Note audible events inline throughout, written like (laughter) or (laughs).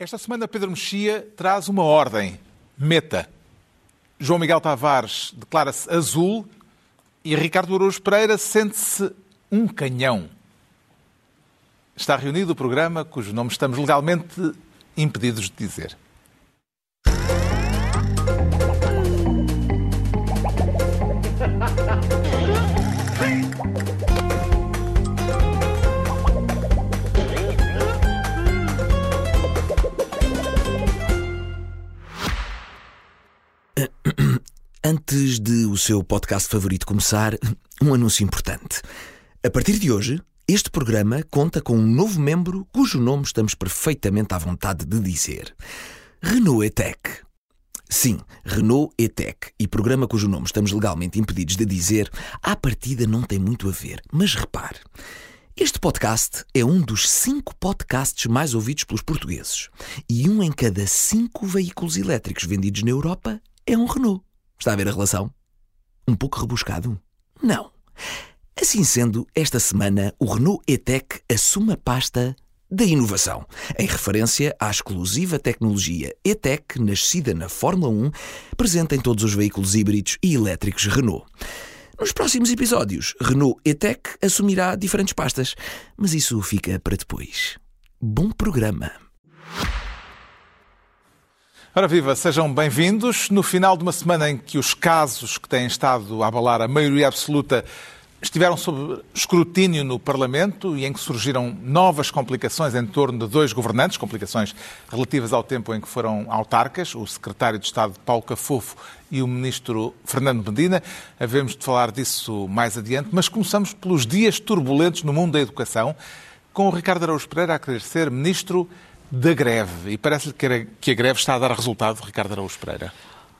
Esta semana Pedro Mexia traz uma ordem. Meta. João Miguel Tavares declara-se azul e Ricardo Araújo Pereira sente-se um canhão. Está reunido o programa cujo nome estamos legalmente impedidos de dizer. Antes de o seu podcast favorito começar, um anúncio importante. A partir de hoje, este programa conta com um novo membro cujo nome estamos perfeitamente à vontade de dizer: Renault ETEC. Sim, Renault ETEC e programa cujo nome estamos legalmente impedidos de dizer, à partida não tem muito a ver. Mas repare, este podcast é um dos cinco podcasts mais ouvidos pelos portugueses. E um em cada cinco veículos elétricos vendidos na Europa é um Renault. Está a ver a relação? Um pouco rebuscado? Não. Assim sendo, esta semana o Renault E-Tech assume a pasta da inovação, em referência à exclusiva tecnologia E-Tech nascida na Fórmula 1, presente em todos os veículos híbridos e elétricos Renault. Nos próximos episódios, Renault E-Tech assumirá diferentes pastas, mas isso fica para depois. Bom programa! Ora viva, sejam bem-vindos. No final de uma semana em que os casos que têm estado a abalar a maioria absoluta estiveram sob escrutínio no Parlamento e em que surgiram novas complicações em torno de dois governantes, complicações relativas ao tempo em que foram autarcas, o secretário de Estado Paulo Cafofo e o ministro Fernando Medina. Havemos de falar disso mais adiante, mas começamos pelos dias turbulentos no mundo da educação, com o Ricardo Araújo Pereira a querer ser ministro da greve. E parece-lhe que a greve está a dar resultado, Ricardo Araújo Pereira.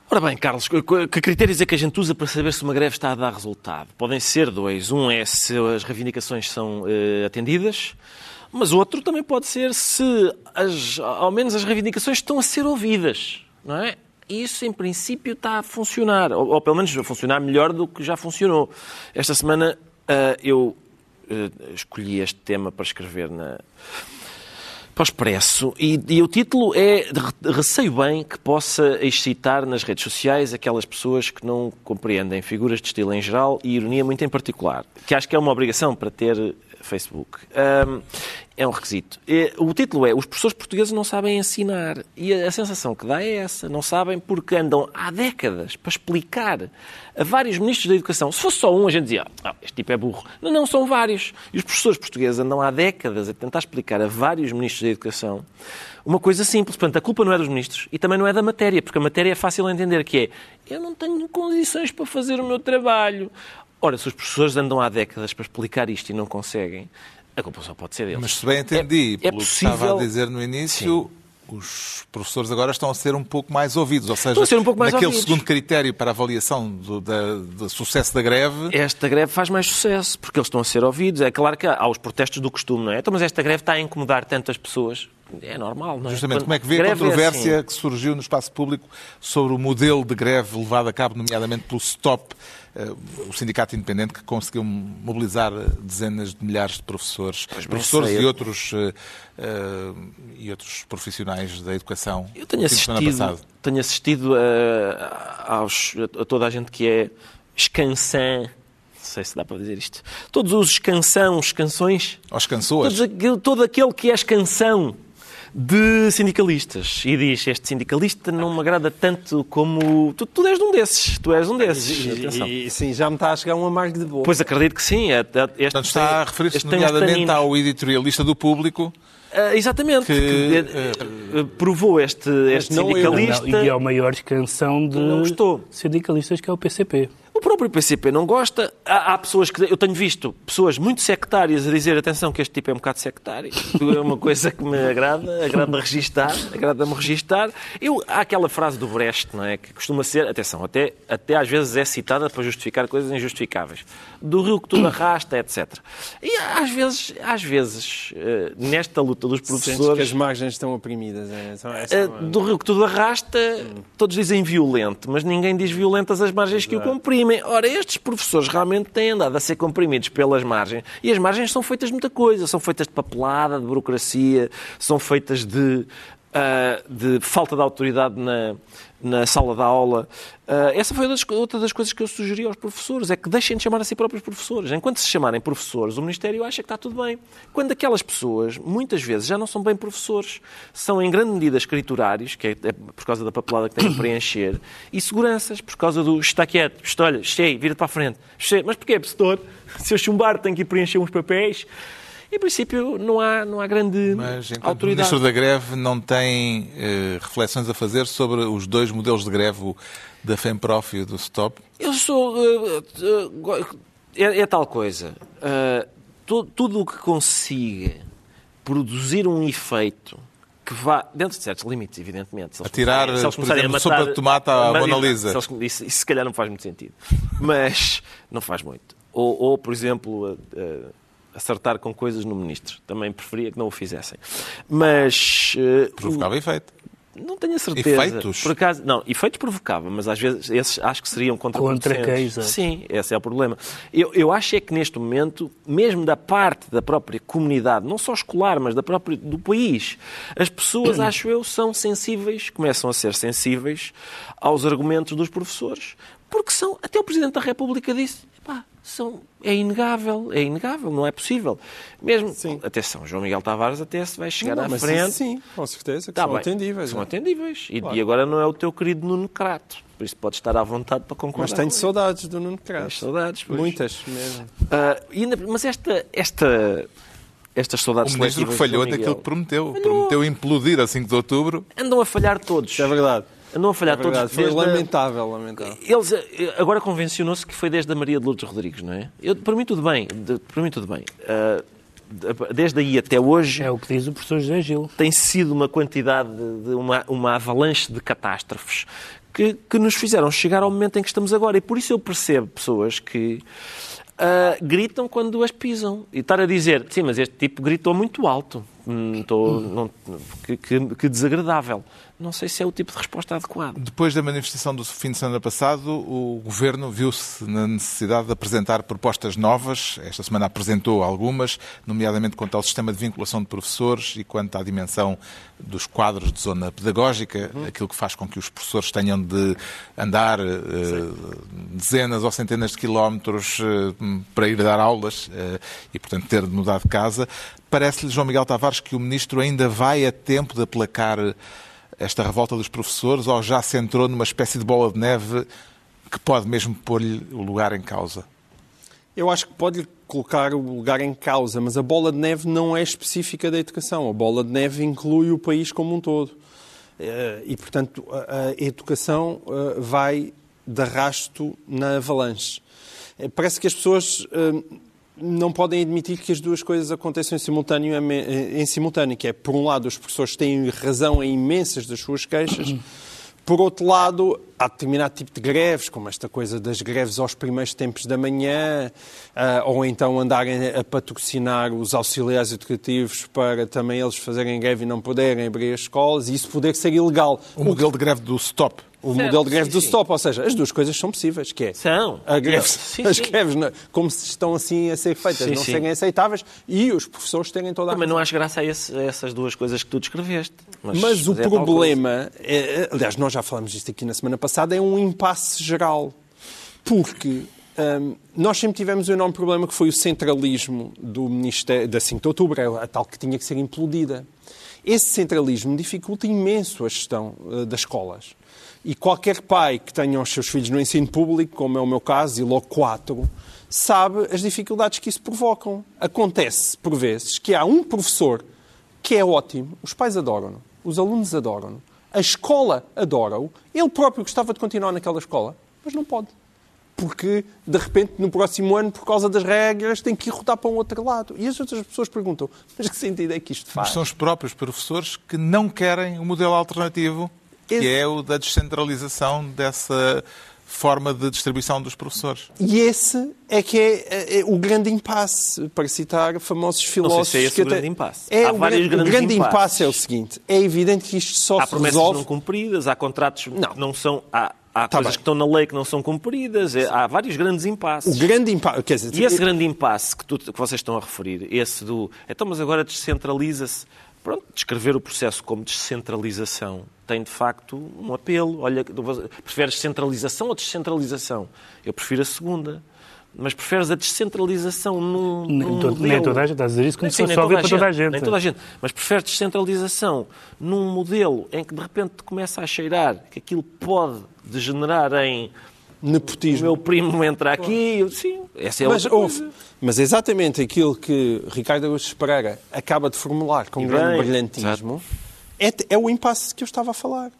Ora bem, Carlos, que critérios é que a gente usa para saber se uma greve está a dar resultado? Podem ser dois. Um é se as reivindicações são uh, atendidas, mas outro também pode ser se as, ao menos as reivindicações estão a ser ouvidas, não é? Isso, em princípio, está a funcionar, ou, ou pelo menos a funcionar melhor do que já funcionou. Esta semana uh, eu uh, escolhi este tema para escrever na, para o Expresso. E, e, o título é Receio bem que possa excitar nas redes sociais aquelas pessoas que não compreendem figuras de estilo em geral e ironia muito em particular, que acho que é uma obrigação para ter Facebook. Um, é um requisito. O título é Os professores portugueses não sabem ensinar. E a sensação que dá é essa. Não sabem porque andam há décadas para explicar a vários ministros da Educação. Se fosse só um, a gente dizia, ah, este tipo é burro. Não, não, são vários. E os professores portugueses andam há décadas a tentar explicar a vários ministros da Educação uma coisa simples. Portanto, a culpa não é dos ministros e também não é da matéria, porque a matéria é fácil de entender, que é eu não tenho condições para fazer o meu trabalho. Ora, se os professores andam há décadas para explicar isto e não conseguem, a culpa só pode ser deles. Mas se bem entendi, é, é pelo possível... que estava a dizer no início, Sim. os professores agora estão a ser um pouco mais ouvidos. Ou seja, um naquele ouvidos. segundo critério para a avaliação do, da, do sucesso da greve... Esta greve faz mais sucesso, porque eles estão a ser ouvidos. É claro que há os protestos do costume, não é? Então, mas esta greve está a incomodar tantas pessoas é normal, não é? Justamente, Quando como é que vê a controvérsia é assim. que surgiu no espaço público sobre o modelo de greve levado a cabo, nomeadamente pelo STOP, o sindicato independente que conseguiu mobilizar dezenas de milhares de professores, pois professores e outros, uh, e outros profissionais da educação. Eu tenho assistido, tenho assistido a, aos, a toda a gente que é escanção não sei se dá para dizer isto. Todos os canções, canções. Os canções. todo aquele que é canção de sindicalistas e diz este sindicalista não me agrada tanto como tu, tu és um desses, tu és um desses. E, e, sim, já me está a chegar um amargo de boa. Pois acredito que sim. É, é, este, Portanto, está a referir-se nomeadamente ao editorialista do público. Uh, exatamente, que, que uh, provou este, este sindicalista. Não, e é a maior canção de não gostou. sindicalistas que é o PCP. O próprio PCP não gosta. Há, há, pessoas que. Eu tenho visto pessoas muito sectárias a dizer: atenção, que este tipo é um bocado sectário. É uma coisa que me agrada, agrada-me registar, agrada-me registar. Eu, há aquela frase do Brecht, não é? Que costuma ser, atenção, até, até às vezes é citada para justificar coisas injustificáveis. Do rio que tudo arrasta, etc. E às vezes, às vezes eh, nesta luta dos professores. Que as margens estão oprimidas. É, é uma... Do rio que tudo arrasta, todos dizem violento, mas ninguém diz violentas as margens Exato. que o comprimem comprimem. Ora, estes professores realmente têm andado a ser comprimidos pelas margens e as margens são feitas de muita coisa. São feitas de papelada, de burocracia, são feitas de ah, de falta de autoridade na, na sala da aula. Ah, essa foi outra das coisas que eu sugeri aos professores, é que deixem de chamar a si próprios professores. Enquanto se chamarem professores, o Ministério acha que está tudo bem. Quando aquelas pessoas, muitas vezes, já não são bem professores, são em grande medida escriturários, que é, é por causa da papelada que têm a preencher, e seguranças, por causa do está quieto, olha, cheio, vira-te para a frente. Cheio. Mas porquê, professor? Se eu chumbar, tenho que ir preencher uns papéis. Em princípio, não há, não há grande Mas enquanto autoridade. Ministro da Greve não tem eh, reflexões a fazer sobre os dois modelos de greve, o da FEMPROF e o do STOP? Eu sou. uh, uh, é, é tal coisa. Uh, tu- tudo o que consiga produzir um efeito que vá, dentro de certos limites, evidentemente. Se eles Atirar, se eles por exemplo, sopa de tomate à Mona Lisa. se eles- Isso, isso se calhar não faz muito sentido. (laughs) Mas não faz muito. Ou, ou, por exemplo, uh, uh, acertar com coisas no ministro. Também preferia que não o fizessem. Mas. uh, Provocava efeito. não tenho a certeza. Efeitos? Por acaso, não, efeitos provocava, mas às vezes esses acho que seriam contraproducentes. Contra quem, exato. Sim, esse é o problema. Eu, eu acho é que neste momento, mesmo da parte da própria comunidade, não só escolar, mas da própria, do país, as pessoas, (clears throat) acho eu, são sensíveis, começam a ser sensíveis aos argumentos dos professores, porque são, até o Presidente da República disse, pá, são, é inegável, é inegável, não é possível. Mesmo, Sim. atenção, João Miguel Tavares até se vai chegar Não, à mas frente. sim, com certeza, que Tá são bem, atendíveis. São é. atendíveis. E, Claro. e agora não é o teu querido Nuno Crato. Por isso pode estar à vontade para concordar. Mas tenho saudades do Nuno Crato. Tens saudades, pois. Muitas mesmo. E ainda- mas esta, esta, estas O saudades ministro que falhou daquilo que prometeu. Prometeu implodir a 5 de outubro. andam a falhar todos. É verdade. Andam a É falhar verdade. todos. Foi desde a- lamentável, lamentável. Eles eh, agora convencionou-se que foi desde a Maria de Lourdes Rodrigues, não é? Eu, para mim tudo bem. De- para mim tudo bem. De- desde aí até hoje É o que diz o professor José Gil. tem sido uma quantidade de uma, uma avalanche de catástrofes que, que nos fizeram chegar ao momento em que estamos agora. E por isso eu percebo pessoas que ah, gritam quando as pisam. E estar a dizer, sim, mas este tipo gritou muito alto. Hum, tô- não- que, que- que desagradável. Não sei se é o tipo de resposta adequado. Depois da manifestação do fim de semana passado, o Governo viu-se na necessidade de apresentar propostas novas. Esta semana apresentou algumas, nomeadamente quanto ao sistema de vinculação de professores e quanto à dimensão dos quadros de zona pedagógica, aquilo que faz com que os professores tenham de andar eh, dezenas ou centenas de quilómetros eh, para ir dar aulas eh, e, portanto, ter de mudar de casa. Parece-lhe, João Miguel Tavares, que o Ministro ainda vai a tempo de aplacar esta revolta dos professores ou já se entrou numa espécie de bola de neve que pode mesmo pôr-lhe o lugar em causa? Eu acho que pode colocar o lugar em causa, mas a bola de neve não é específica da educação. A bola de neve inclui o país como um todo. Eh, E, portanto, a educação eh, vai de arrasto na avalanche. Eh, Parece que as pessoas eh, não podem admitir que as duas coisas aconteçam em simultâneo, em simultâneo, que é, por um lado, os professores têm razão em imensas das suas queixas, (clears throat) por outro lado, há determinado tipo de greves, como esta coisa das greves aos primeiros tempos da manhã, ah, ou então andarem a patrocinar os auxiliares educativos para também eles fazerem greve e não poderem abrir as escolas, e isso poder ser ilegal. O modelo de greve do STOP. O Certo, modelo de greve sim, do sim. stop, ou seja, as duas coisas são possíveis, que é São. a greve, Sim, as greves, como se estão assim a ser feitas, não serem aceitáveis e os professores terem toda a razão. não acho graça a, esse- a essas duas coisas que tu descreveste. Mas, Mas o é coisa. problema, é, aliás, nós já falamos disto aqui na semana passada, é um impasse geral. Porque hum, nós sempre tivemos um enorme problema que foi o centralismo do Ministério, da 5 de Outubro, a tal que tinha que ser implodida. Esse centralismo dificulta imenso a gestão eh, das escolas. E qualquer pai que tenha os seus filhos no ensino público, como é o meu caso, e logo quatro, sabe as dificuldades que isso provocam. Acontece, por vezes, que há um professor que é ótimo, os pais adoram-no, os alunos adoram-no, a escola adora-o, ele próprio gostava de continuar naquela escola, mas não pode. Porque, de repente, no próximo ano, por causa das regras, tem que ir rotar para um outro lado. E as outras pessoas perguntam, mas que sentido é que isto Mas faz? são os próprios professores que não querem o modelo alternativo, que Esse- é o da descentralização dessa forma de distribuição dos professores. E esse é que é, é, é o grande impasse, para citar famosos filósofos. se é esse que o grande impasse. É, Há o, vários o grandes grande impasses. impasse é o seguinte: é evidente que isto só Há se promessas resolve. não cumpridas, há contratos Não. que não são. Há, há Tá coisas bem. que estão na lei que não são cumpridas, é- há vários grandes impasses. O grande impasse. Quer dizer, E esse grande impasse que, tu- que vocês estão a referir, esse do. Então, mas agora descentraliza-se. Pronto, descrever o processo como descentralização tem, de facto, um apelo. Olha, preferes centralização ou descentralização? Eu prefiro a segunda. Mas preferes a descentralização num, nem, num todo, nem toda a gente, estás a dizer isso como se fosse óbvio para toda a gente. Nem toda a gente. Mas preferes descentralização num modelo em que de repente começa a cheirar que aquilo pode degenerar em nepotismo. O meu primo entra aqui, sim, essa é mas, outra coisa. Mas exatamente aquilo que Ricardo Augusto Pereira acaba de formular com e grande brilhantismo é, é o impasse que eu estava a falar.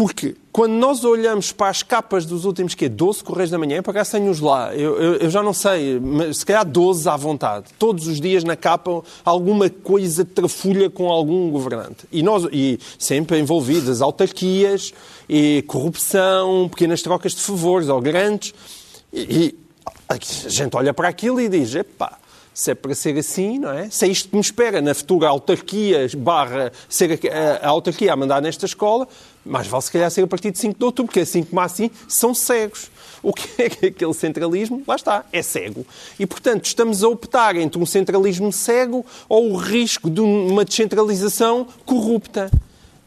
Porque quando nós olhamos para as capas dos últimos que 12 Correios da Manhã, para cá tenho-os lá, eu, eu, eu, já não sei, mas se calhar 12 à vontade. Todos os dias na capa alguma coisa trafulha com algum governante. E, nós, e sempre envolvidas autarquias, e corrupção, pequenas trocas de favores ou grandes. E, e a gente olha para aquilo e diz, epá, se é para ser assim, não é? Se é isto que me espera na futura autarquia barra ser a, a, autarquia a mandar nesta escola, mais vale se calhar ser a partir de 5 de outubro, porque assim como assim são cegos. O que é que aquele centralismo? Lá está, é cego. E, portanto, estamos a optar entre um centralismo cego ou o risco de uma descentralização corrupta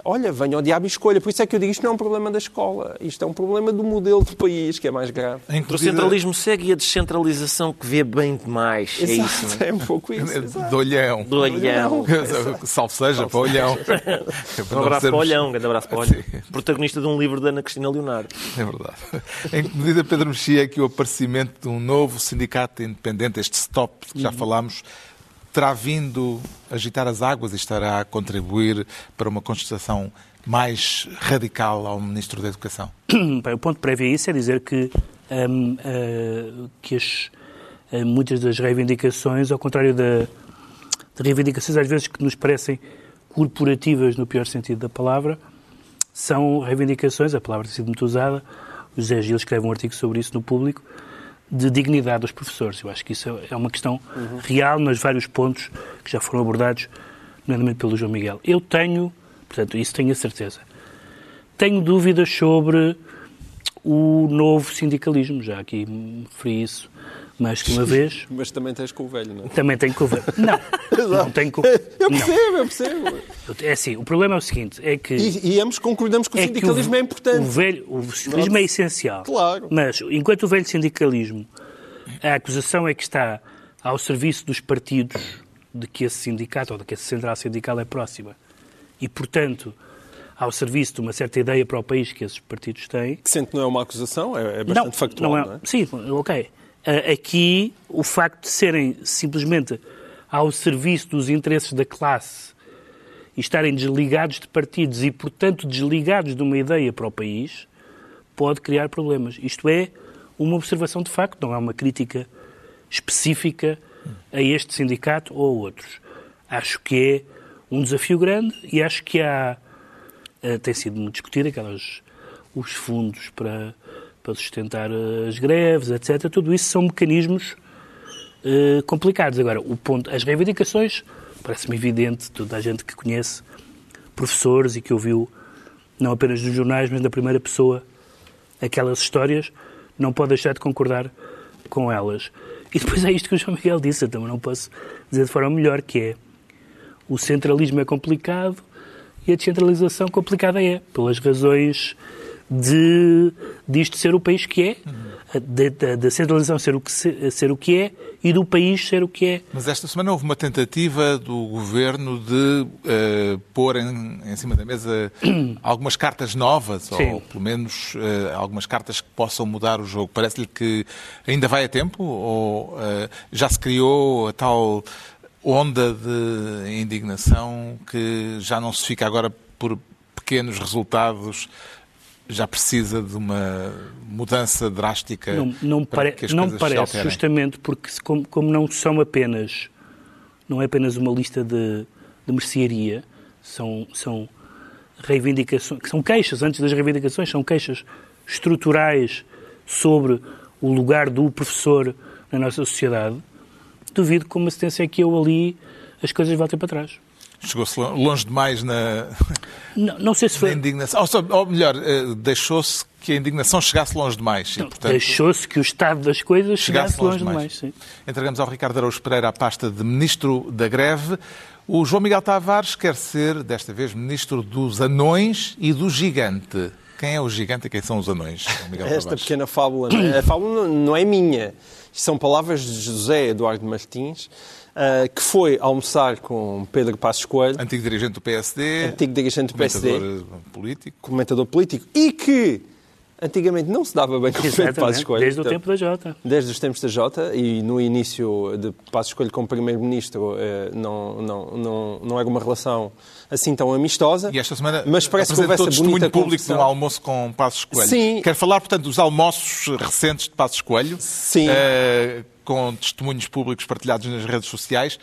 olha, venha ao diabo e escolha. Por isso é que eu digo, isto não é um problema da escola, isto é um problema do modelo de país, que é mais grave. Inclusive... O centralismo segue e a descentralização que vê bem demais. É exato, é isso. É um pouco isso. (laughs) Do olhão. Do olhão. (laughs) Salve seja para o olhão. (laughs) Um abraço para o olhão, um grande abraço para o olhão. Protagonista de um livro da Ana Cristina Leonardo. É verdade. Em que medida, Pedro Mexia, é que o aparecimento de um novo sindicato independente, este STOP, que já uhum. falámos, terá vindo agitar as águas e estará a contribuir para uma constituição mais radical ao Ministro da Educação? (clears throat) Bem, o ponto prévio a isso é dizer que, um, uh, eh, que as, uh, muitas das reivindicações, ao contrário da, de reivindicações às vezes que nos parecem corporativas no pior sentido da palavra, são reivindicações, a palavra tem sido muito usada, o José Gil escreve um artigo sobre isso no público, de dignidade dos professores. Eu acho que isso é uma questão uhum. real nos vários pontos que já foram abordados, nomeadamente pelo João Miguel. Eu tenho, portanto, isso tenho a certeza. Tenho dúvidas sobre o novo sindicalismo, já aqui me referi isso mais que uma vez. (laughs) Mas também tens com o velho, não é? Também tenho com o velho. Não, (laughs) não tenho com... Eu percebo, não. eu percebo. É assim, o problema é o seguinte, é que... E, e ambos concordamos que o é sindicalismo que o, é importante. O, velho, o sindicalismo é essencial. Claro. Mas, enquanto o velho sindicalismo, a acusação é que está ao serviço dos partidos de que esse sindicato ou de que essa central sindical é próxima. E, portanto, ao serviço de uma certa ideia para o país que esses partidos têm. Que sente não é uma acusação, é, é bastante não, factual, não é, não é? Sim, ok. Aqui, o facto de serem simplesmente ao serviço dos interesses da classe e estarem desligados de partidos e, portanto, desligados de uma ideia para o país, pode criar problemas. Isto é uma observação de facto, não é uma crítica específica a este sindicato ou a outros. Acho que é um desafio grande e acho que há, eh, tem sido muito discutido aquelas, os fundos para para sustentar eh, as greves, etc. Tudo isso são mecanismos uh, complicados. Agora, o ponto, as reivindicações, parece-me evidente, toda a gente que conhece professores e que ouviu, não apenas nos jornais, mas na primeira pessoa, aquelas histórias, não pode deixar de concordar com elas. E depois é isto que o João Miguel disse, eu também não posso dizer de forma melhor, que é o centralismo é complicado e a descentralização complicada é, pelas razões de disto ser o país que é, da centralização ser o, que se, ser o que é e do país ser o que é. Mas esta semana houve uma tentativa do governo de uh, pôr em, em, cima da mesa (clears throat) algumas cartas novas, Sim. ou pelo menos uh, algumas cartas que possam mudar o jogo. Parece-lhe que ainda vai a tempo ou uh, já se criou a tal onda de indignação que já não se fica agora por pequenos resultados já precisa de uma mudança drástica não, não pare, que não parece, justamente porque como, como, não são apenas não é apenas uma lista de, de mercearia, são, são reivindicações, são queixas, antes das reivindicações, são queixas estruturais sobre o lugar do professor na nossa sociedade, duvido que com uma sentença aqui ou ali as coisas voltem para trás. Chegou-se longe demais na, (laughs) não, não sei se foi... na indignação. Ou, ou melhor, eh, deixou-se que a indignação chegasse longe demais. portanto, deixou-se que o estado das coisas chegasse, chegasse longe, longe demais. demais Entregamos ao Ricardo Araújo Pereira a pasta de Ministro da Greve. O João Miguel Tavares quer ser, desta vez, ministro dos anões e do gigante. Quem é o gigante e quem são os anões? Miguel Esta Tavares? pequena fábula, a fábula não- não é minha. Isto são palavras de José Eduardo Martins, ah, que foi almoçar com Pedro Passos Coelho, Antigo dirigente do PSD, antigo dirigente do PSD, comentador eh, político. comentador político, e que antigamente não se dava bem com Pedro Passos Exatamente, Coelho. desde o tempo da Jota. Desde os tempos da Jota e no início de Passos Coelho como Primeiro-Ministro eh, não, não, não, não era uma relação assim tão amistosa. E esta semana mas parece que houve apresentou essa testemunho público de um almoço com Passos Coelho. Sim. Quer falar, portanto, dos almoços recentes de Passos Coelho, Sim. eh, com testemunhos públicos partilhados nas redes sociais.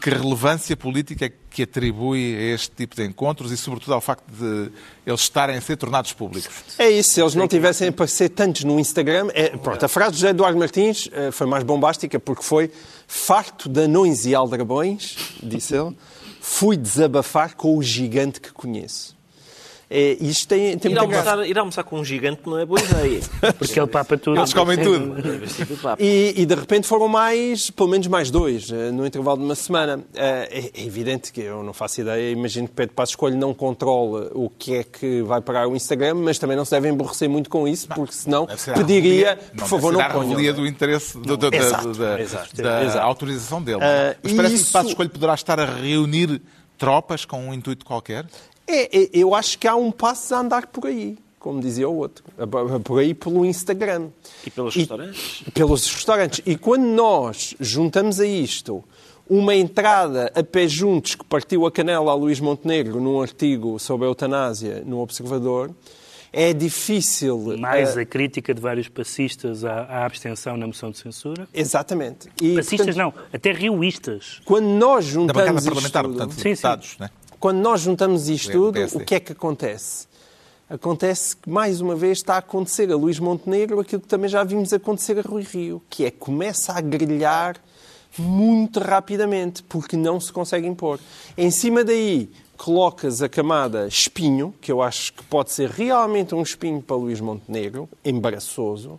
Que relevância política é que atribui a este tipo de encontros e, sobretudo, ao facto de eles estarem a ser tornados públicos? É isso, se eles não tivessem aparecer tantos no Instagram. É, pronto, a frase de José Eduardo Martins eh, foi mais bombástica porque foi farto de anões e aldrabões, disse ele, fui desabafar com o gigante que conheço. É, isto tem, tem Ir almoçar, ir almoçar com um gigante não é boa ideia. (laughs) Porque ele papa tudo. Eles comem tudo. E, e, de repente foram mais, pelo menos mais dois, eh, no intervalo de uma semana. Eh, É, é evidente que eu não faço ideia, imagino que Pedro Passos Coelho não controla o que é que vai parar o Instagram, mas também não se deve emborrecer muito com isso, porque senão pediria, revelia- por favor, não à ponham. revelia do interesse do- do- da, Exato, da- exato, da exato. autorização dele. Ah, Mas parece isso- que Passos Coelho poderá estar a reunir tropas com um intuito qualquer? É, é, eu acho que há um passo a andar por aí, como dizia o outro, por aí pelo Instagram. E pelos restaurantes? Pelos restaurantes. E quando nós juntamos a isto uma entrada a pé juntos que partiu a canela a Luís Montenegro num artigo sobre a eutanásia no Observador, é difícil. Mais eh, a crítica de vários passistas à, à abstenção na moção de censura. Exatamente. E, Passistas portanto, não, até rioístas. Quando nós Da juntamos bancada isto parlamentar, tudo- portanto, Sim, sim. deputados, né? Quando nós juntamos isto Do tudo, o que é que acontece? Acontece que, mais uma vez, está a acontecer a Luís Montenegro aquilo que também já vimos acontecer a Rui Rio, que é começa a grelhar muito rapidamente, porque não se consegue impor. Em cima daí, colocas a camada espinho, que eu acho que pode ser realmente um espinho para Luís Montenegro, embaraçoso,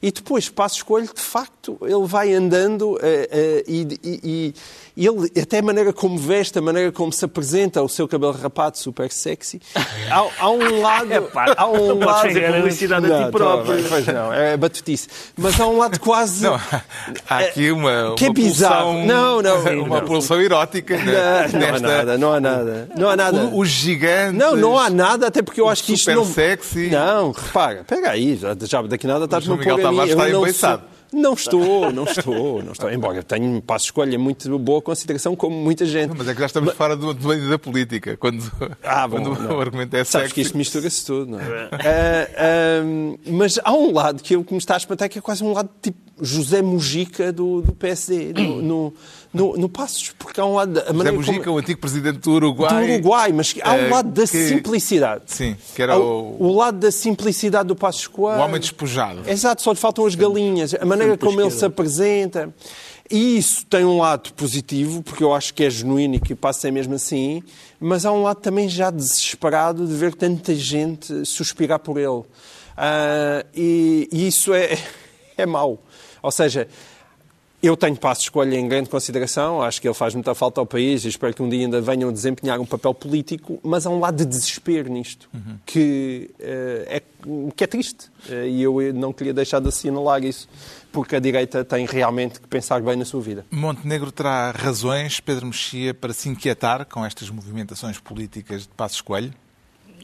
e depois, passo escolho, de facto, ele vai andando eh, e, e- e ele, até a maneira como veste, a maneira como se apresenta, o seu cabelo rapado super sexy, há, há um lado... (laughs) há um não lado fazer publicidade a ti Não, próprio. Pois não, é batutice. Mas há um lado quase... Não, há aqui uma, Que é uma bizarro. pulsão, Não, não, (laughs) uma não. pulsão erótica. Não, né? não há Nesta- nada, não há nada. Não há nada. O, o gigante. Não, não há nada, até porque eu acho que isto super não... sexy. Não, repara, pega aí, já, já daqui nada estás no pôr a mim. Tavares Eu está não sou- Não estou, não estou, não estou. Embora eu tenha, passo escolha muito boa consideração, como muita gente. Mas é que já estamos fora do, do, da política, quando, Ah, bom, quando não. o argumento é Sabes sexy. que isto mistura-se tudo, não é? Ah, ah, mas há um lado que, eu, que me está a espantar que é quase um lado tipo José Mujica do, do PSD, no, no, no, no Passos, porque há um lado... A José Mujica, como, o antigo presidente do Uruguai. do Uruguai, mas há um eh, lado da que- simplicidade. Sim, que era o, o lado da simplicidade do Passos Coelho. o homem despojado. Exato, só lhe faltam as galinhas, a maneira como ele se apresenta. E isso tem um lado positivo, porque eu acho que é genuíno e que passa é mesmo assim, mas há um lado também já desesperado de ver tanta gente suspirar por ele. Ah, e, e isso é, (laughs) é mau. Ou seja, eu tenho passo de escolha em grande consideração, acho que ele faz muita falta ao país e espero que um dia ainda venham desempenhar um papel político, mas há um lado de desespero nisto, que, eh, é, que é triste. Eh, e eu não queria deixar de assinalar isso, porque a direita tem realmente que pensar bem na sua vida. Montenegro terá razões, Pedro Mexia, para se inquietar com estas movimentações políticas de Passos Coelho?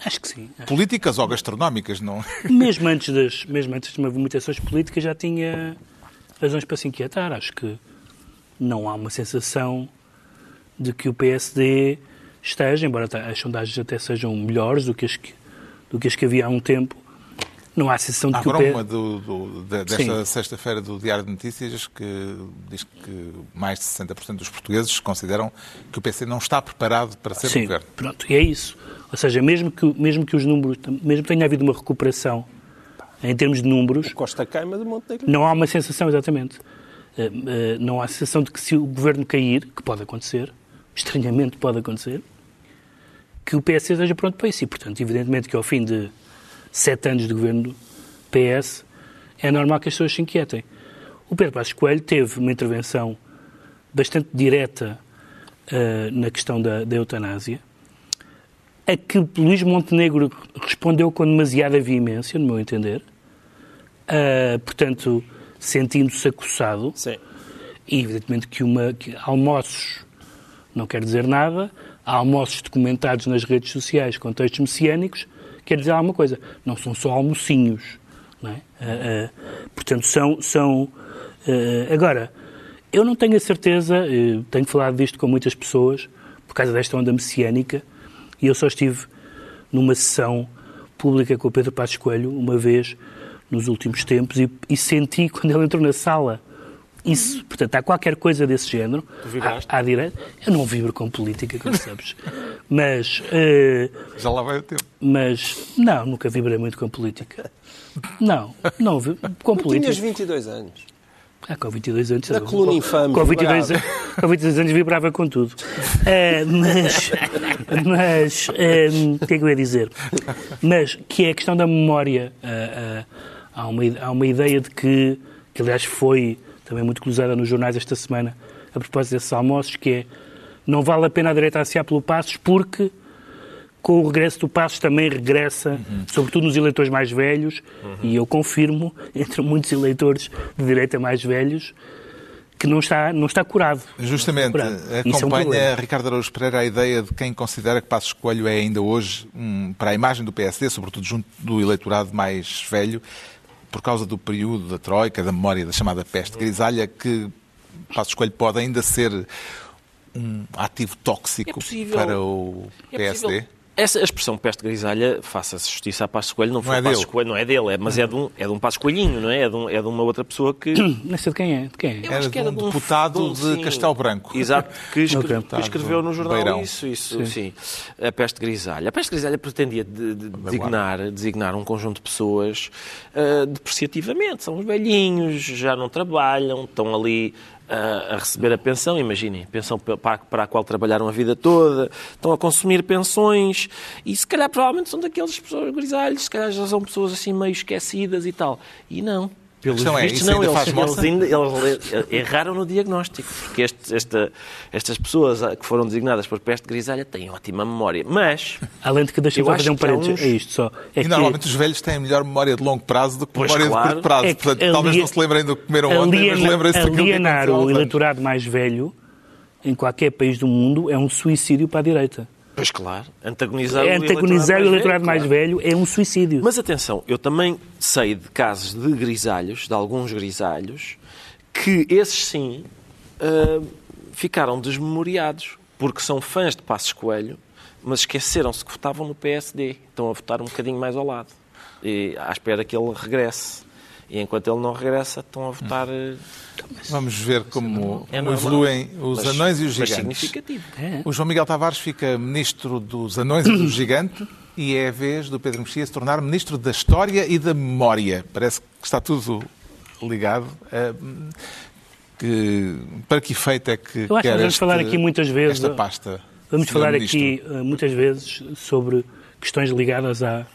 Acho que sim. Políticas ou gastronómicas, não? Mesmo antes das, mesmo antes das movimentações políticas já tinha razões para se inquietar. Acho que não há uma sensação de que o PSD esteja, embora as sondagens até sejam melhores do que as que, do que, as que havia há um tempo, não há a sensação de Há que o agora PSD... uma do, do- da- desta sexta-feira do Diário de Notícias que diz que mais de 60% dos portugueses consideram que o PC não está preparado para ser Sim, governo. pronto, e é isso. Ou seja, mesmo que, mesmo que os números, mesmo que tenha havido uma recuperação em termos de números, Costa Queima de Montenegro. Não há uma sensação, exatamente. Eh, eh, Não há a sensação de que se o governo cair, que pode acontecer, estranhamente pode acontecer, que o PS esteja pronto para isso. E, portanto, evidentemente que ao fim de sete anos de governo do PS, é normal que as pessoas se inquietem. O Pedro Passos Coelho teve uma intervenção bastante direta uh, na questão da, da eutanásia, a que Luís Montenegro respondeu com demasiada veemência, no meu entender, uh, portanto, sentindo-se acossado. Sim. E, evidentemente, que, uma, que almoços não quer dizer nada, há almoços documentados nas redes sociais com textos messiânicos, quer dizer alguma coisa. Não são só almocinhos. É? Uh, uh, portanto, são. são uh, agora, eu não tenho a certeza, tenho falado disto com muitas pessoas, por causa desta onda messiânica, e eu só estive numa sessão pública com o Pedro Passos Coelho, uma vez nos últimos tempos, e, e senti, (laughs) quando ele entrou na sala, isso, portanto, há qualquer coisa desse género. À, à direita. Eu não vibro com política, como sabes. (laughs) Mas. Uh, Já lá vai o tempo. Mas. Não, nunca vibrei muito com política. Não, não com política. Tinhas 22 anos. Ah, com 22 anos. Da coluna infame. Com 22, anos, com 22 anos vibrava com tudo. Uh, mas. (laughs) Mas. Uh, o que é que eu ia dizer? Mas que é a questão da memória. Uh, há, uma, há uma ideia de que. Que aliás foi também muito cruzada nos jornais esta semana, a propósito desses almoços, que é não vale a pena a direita ansiar pelo Passos porque com o regresso do Passos também regressa, uhum. sobretudo nos eleitores mais velhos, uhum. e eu confirmo, (laughs) entre muitos eleitores de direita mais velhos, que não está, não está curado. Justamente, curado. acompanha é um Ricardo Araújo Pereira a ideia de quem considera que Passos Coelho é ainda hoje, para a imagem do PSD, sobretudo junto do eleitorado mais velho, por causa do período da Troika, da memória da chamada peste grisalha, que Passos Coelho pode ainda ser um ativo tóxico é para o PSD? É essa expressão peste grisalha, faça-se justiça a Passo Coelho, não, não foi é Passo Coelho, não é dele, é, mas é de, um, é de um Passo Coelhinho, não é? É de, um, é de uma outra pessoa que. (coughs) Não sei de quem é. De quem é? Era, de um, um deputado de, de Castelo Branco. Exato, que, escre que escreveu no jornal Beirão. isso, isso, sim. sim. A peste grisalha. A peste grisalha pretendia de, de, designar, designar um conjunto de pessoas uh, depreciativamente. São os velhinhos, já não trabalham, estão ali a, receber a pensão, imaginem, pensão para, para a qual trabalharam a vida toda, estão a consumir pensões e se calhar provavelmente são daqueles pessoas grisalhos, se calhar já são pessoas assim meio esquecidas e tal. E não. Pelos então vistos, é, não, eles, eles, ainda, eles, erraram no diagnóstico, porque este, esta, estas pessoas que foram designadas por peste grisalha têm ótima memória. Mas. Além de que deixa-me fazer um parênteses, uns... é isto só. É e que... normalmente os velhos têm melhor memória de longo prazo do que pois memória claro. de curto prazo. É Portanto, talvez não se lembrem do que comeram ontem, mas lembrem-se daquilo Alienar o eleitorado mais velho, em qualquer país do mundo, é um suicídio para a direita. Pois claro, antagonizar, é, antagonizar o eleitorado mais, velho, mais velho é um suicídio. Mas atenção, eu também sei de casos de grisalhos, de alguns grisalhos, que esses sim uh, ficaram desmemoriados, porque são fãs de Passos Coelho, mas esqueceram-se que votavam no PSD. Estão a votar um bocadinho mais ao lado. E à espera que ele regresse. E enquanto ele não regressa, estão a votar. Hum. Vamos ver como, é evoluem os mas, anões e os gigantes. significativo. É. O João Miguel Tavares fica ministro dos anões e do (coughs) gigante e é a vez do Pedro Mexia se tornar ministro da história e da memória. Parece que está tudo ligado. Eh, que, para que efeito é que Eu acho quer que vamos este, falar aqui muitas vezes. Esta pasta. Vamos falar ministro. aqui eh, muitas vezes sobre questões ligadas à,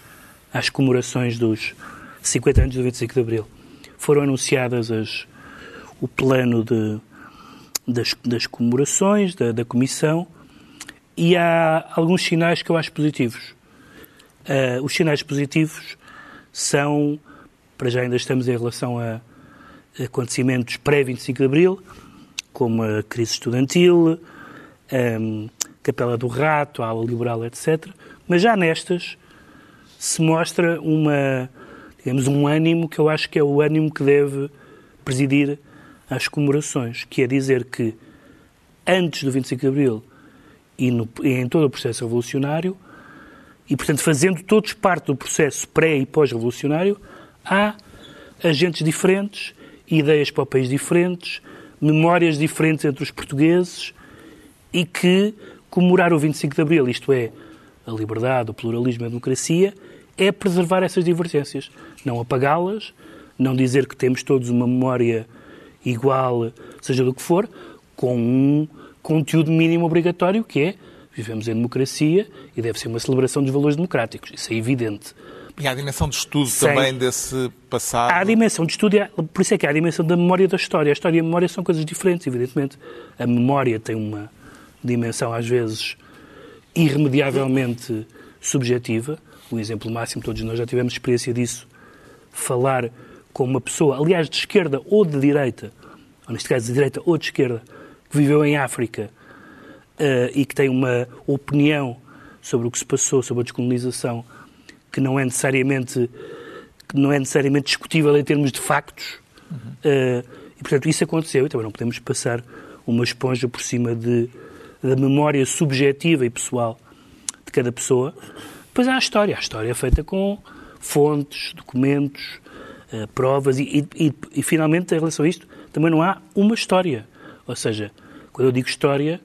às comemorações dos 50 anos do 25 de Abril. Foram anunciadas as, o plano de, das, das comemorações, da, da Comissão, e há alguns sinais que eu acho positivos. Uh, os sinais positivos são, para já ainda estamos em relação a acontecimentos pré-25 de Abril, como a crise estudantil, um, Capela do Rato, a ala liberal, etc. Mas já nestas se mostra uma, digamos, um ânimo que eu acho que é o ânimo que deve presidir às comemorações, que é dizer que antes do 25 de Abril e, no, e em todo o processo revolucionário, e portanto fazendo todos parte do processo pré e pós-revolucionário, há agentes diferentes, ideias para o país diferentes, memórias diferentes entre os portugueses e que comemorar o 25 de Abril, isto é, a liberdade, o pluralismo a democracia, é preservar essas divergências, não apagá-las, não dizer que temos todos uma memória igual, seja do que for, com um conteúdo mínimo obrigatório que é vivemos em democracia e deve ser uma celebração dos valores democráticos. Isso é evidente. E há a dimensão de estudo Sem... também desse passado. Há a dimensão de estudo, por isso é que há a dimensão da memória da história. A história e a memória são coisas diferentes, evidentemente. A memória tem uma, dimensão às vezes irremediavelmente subjetiva. O exemplo máximo, todos nós já tivemos experiência disso, falar com uma pessoa, aliás, de esquerda ou de direita, ou neste caso de direita ou de esquerda, que viveu em África uh, e que tem uma opinião sobre o que se passou, sobre a descolonização, que não é necessariamente, não é necessariamente discutível em termos de factos. Uhum. Uh, e, portanto, isso aconteceu e também não podemos passar uma esponja por cima de, da memória subjetiva e pessoal de cada pessoa. Depois há a história. A história é feita com fontes, documentos, uh, provas e, e, e, finalmente, em relação a isto, também não há uma história. Ou seja, quando eu digo história,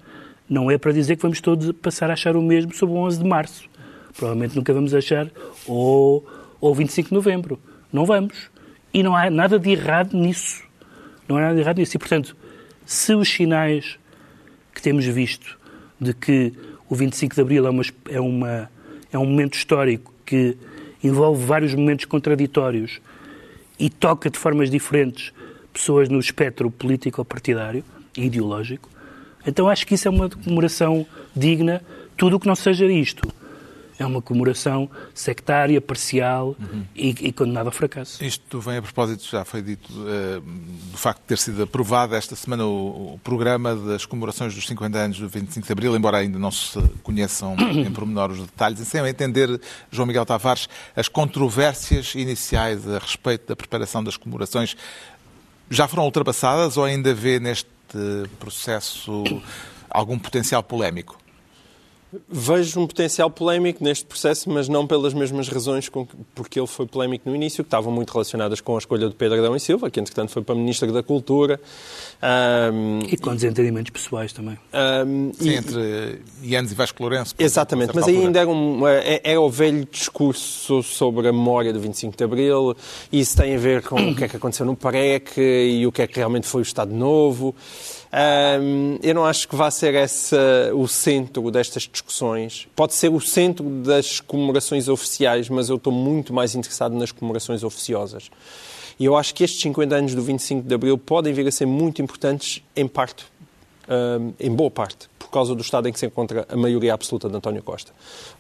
não é para dizer que vamos todos passar a achar o mesmo sobre o 11 de março. Provavelmente nunca vamos achar ou, ou 25 de novembro. Não vamos. E não há nada de errado nisso. Não há nada de errado nisso. E, portanto, se os sinais que temos visto de que o 25 de abril é, uma, é, uma, é um momento histórico que envolve vários momentos contraditórios e toca de formas diferentes pessoas no espectro político ou partidário e ideológico, então acho que isso é uma comemoração digna, tudo o que não seja isto. É uma comemoração sectária, parcial uhum. e, e, condenada ao fracasso. Isto vem a propósito, já foi dito, uh, do facto de ter sido aprovado esta semana o, o, programa das comemorações dos 50 anos do 25 de Abril, embora ainda não se conheçam (coughs) em pormenor os detalhes, e sem entender, João Miguel Tavares, as controvérsias iniciais a respeito da preparação das comemorações já foram ultrapassadas ou ainda vê neste processo algum potencial polémico? Vejo um potencial polémico neste processo, mas não pelas mesmas razões com que, porque ele foi polémico no início, que estavam muito relacionadas com a escolha de Pedro Adão e Silva, que entretanto foi para Ministro da Cultura. Um, e com desentendimentos pessoais também. Um, Sim, e, entre Yanes e Vasco Lourenço. Exatamente, mas aí ainda era, um, era é, é o velho discurso sobre a memória do 25 de Abril, e isso tem a ver com o que é que aconteceu no PAREC e o que é que realmente foi o Estado Novo. Um, eu não acho que vá ser esse o centro destas discussões. Pode ser o centro das comemorações oficiais, mas eu estou muito mais interessado nas comemorações oficiosas. E eu acho que estes 50 anos do 25 de Abril podem vir a ser muito importantes, em parte, em boa parte, causa do estado em que se encontra a maioria absoluta de António Costa.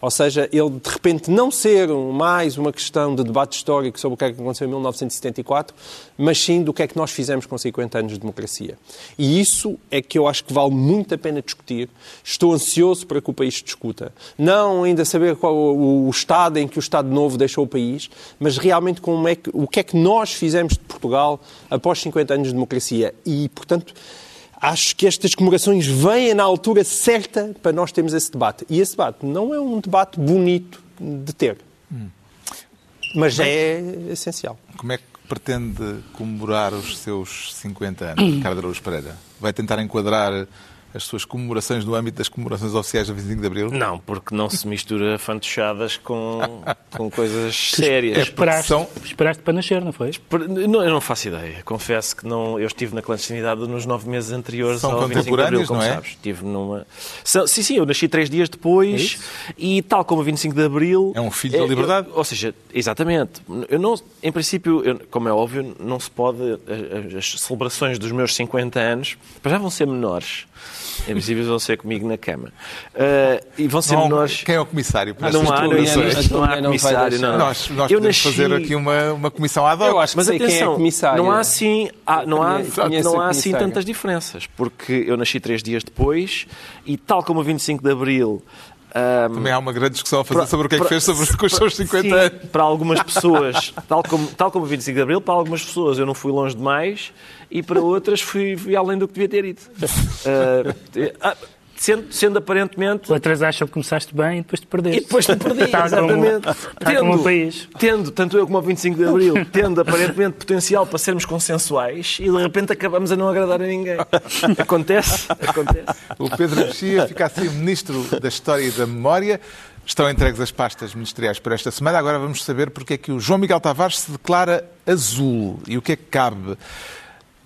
Ou seja, ele de repente não ser mais uma questão de debate histórico sobre o que é que aconteceu em 1974, mas sim do que é que nós fizemos com 50 anos de democracia. E isso é que eu acho que vale muito a pena discutir. Estou ansioso para que o país discuta. Não ainda saber qual o estado em que o Estado Novo deixou o país, mas realmente como é que, o que é que nós fizemos de Portugal após 50 anos de democracia. E, portanto, acho que estas comemorações vêm na altura certa para nós termos esse debate. E esse debate não é um debate bonito de ter, hum. mas é essencial. Como é que pretende comemorar os seus 50 anos, Ricardo Araújo Pereira? Vai tentar enquadrar as suas comemorações no âmbito das comemorações oficiais do 25 de Abril? Não, porque não se mistura fantochadas com, com coisas (laughs) sérias. É esperaste, são... esperaste para nascer, não foi? Não, eu não faço ideia. Confesso que não, eu estive na clandestinidade nos nove meses anteriores são ao 25 de Abril, como não é? sabes. Estive numa... Sim, sim, eu nasci três dias depois é e tal como o 25 de Abril... É um filho da liberdade? Eu, ou seja, exatamente. Eu não, em princípio, eu, como é óbvio, não se pode... As, as celebrações dos meus 50 anos já vão ser menores. Princípio vão ser comigo na cama. Uh, e vão ser não, menores. Quem é o comissário? Para não, há, não, não, há comissário, não. Nós, nós eu podemos nasci... fazer aqui uma, uma comissão ad hoc. Eu acho que Mas sei atenção, quem é comissário. não há assim, há, não há, não há assim tantas diferenças, porque eu nasci três dias depois e tal como o 25 de Abril um, Também há uma grande discussão a fazer para, sobre o que é que fez sobre os seus 50 sim, anos. Para algumas pessoas, (laughs) tal como, tal como o 25 de Abril, para algumas pessoas eu não fui longe demais e para outras fui, fui além do que devia ter ido. Uh, sendo, sendo aparentemente. Outras acham que começaste bem e depois te perdeste. E depois te perdi, exatamente. Como, tendo, como país. tendo, tanto eu como o 25 de Abril, tendo aparentemente potencial para sermos consensuais e de repente acabamos a não agradar a ninguém. Acontece, acontece. O Pedro Mexia fica assim Ministro da História e da Memória. Estão entregues as pastas ministeriais para esta semana. Agora vamos saber porque é que o João Miguel Tavares se declara azul e o que é que cabe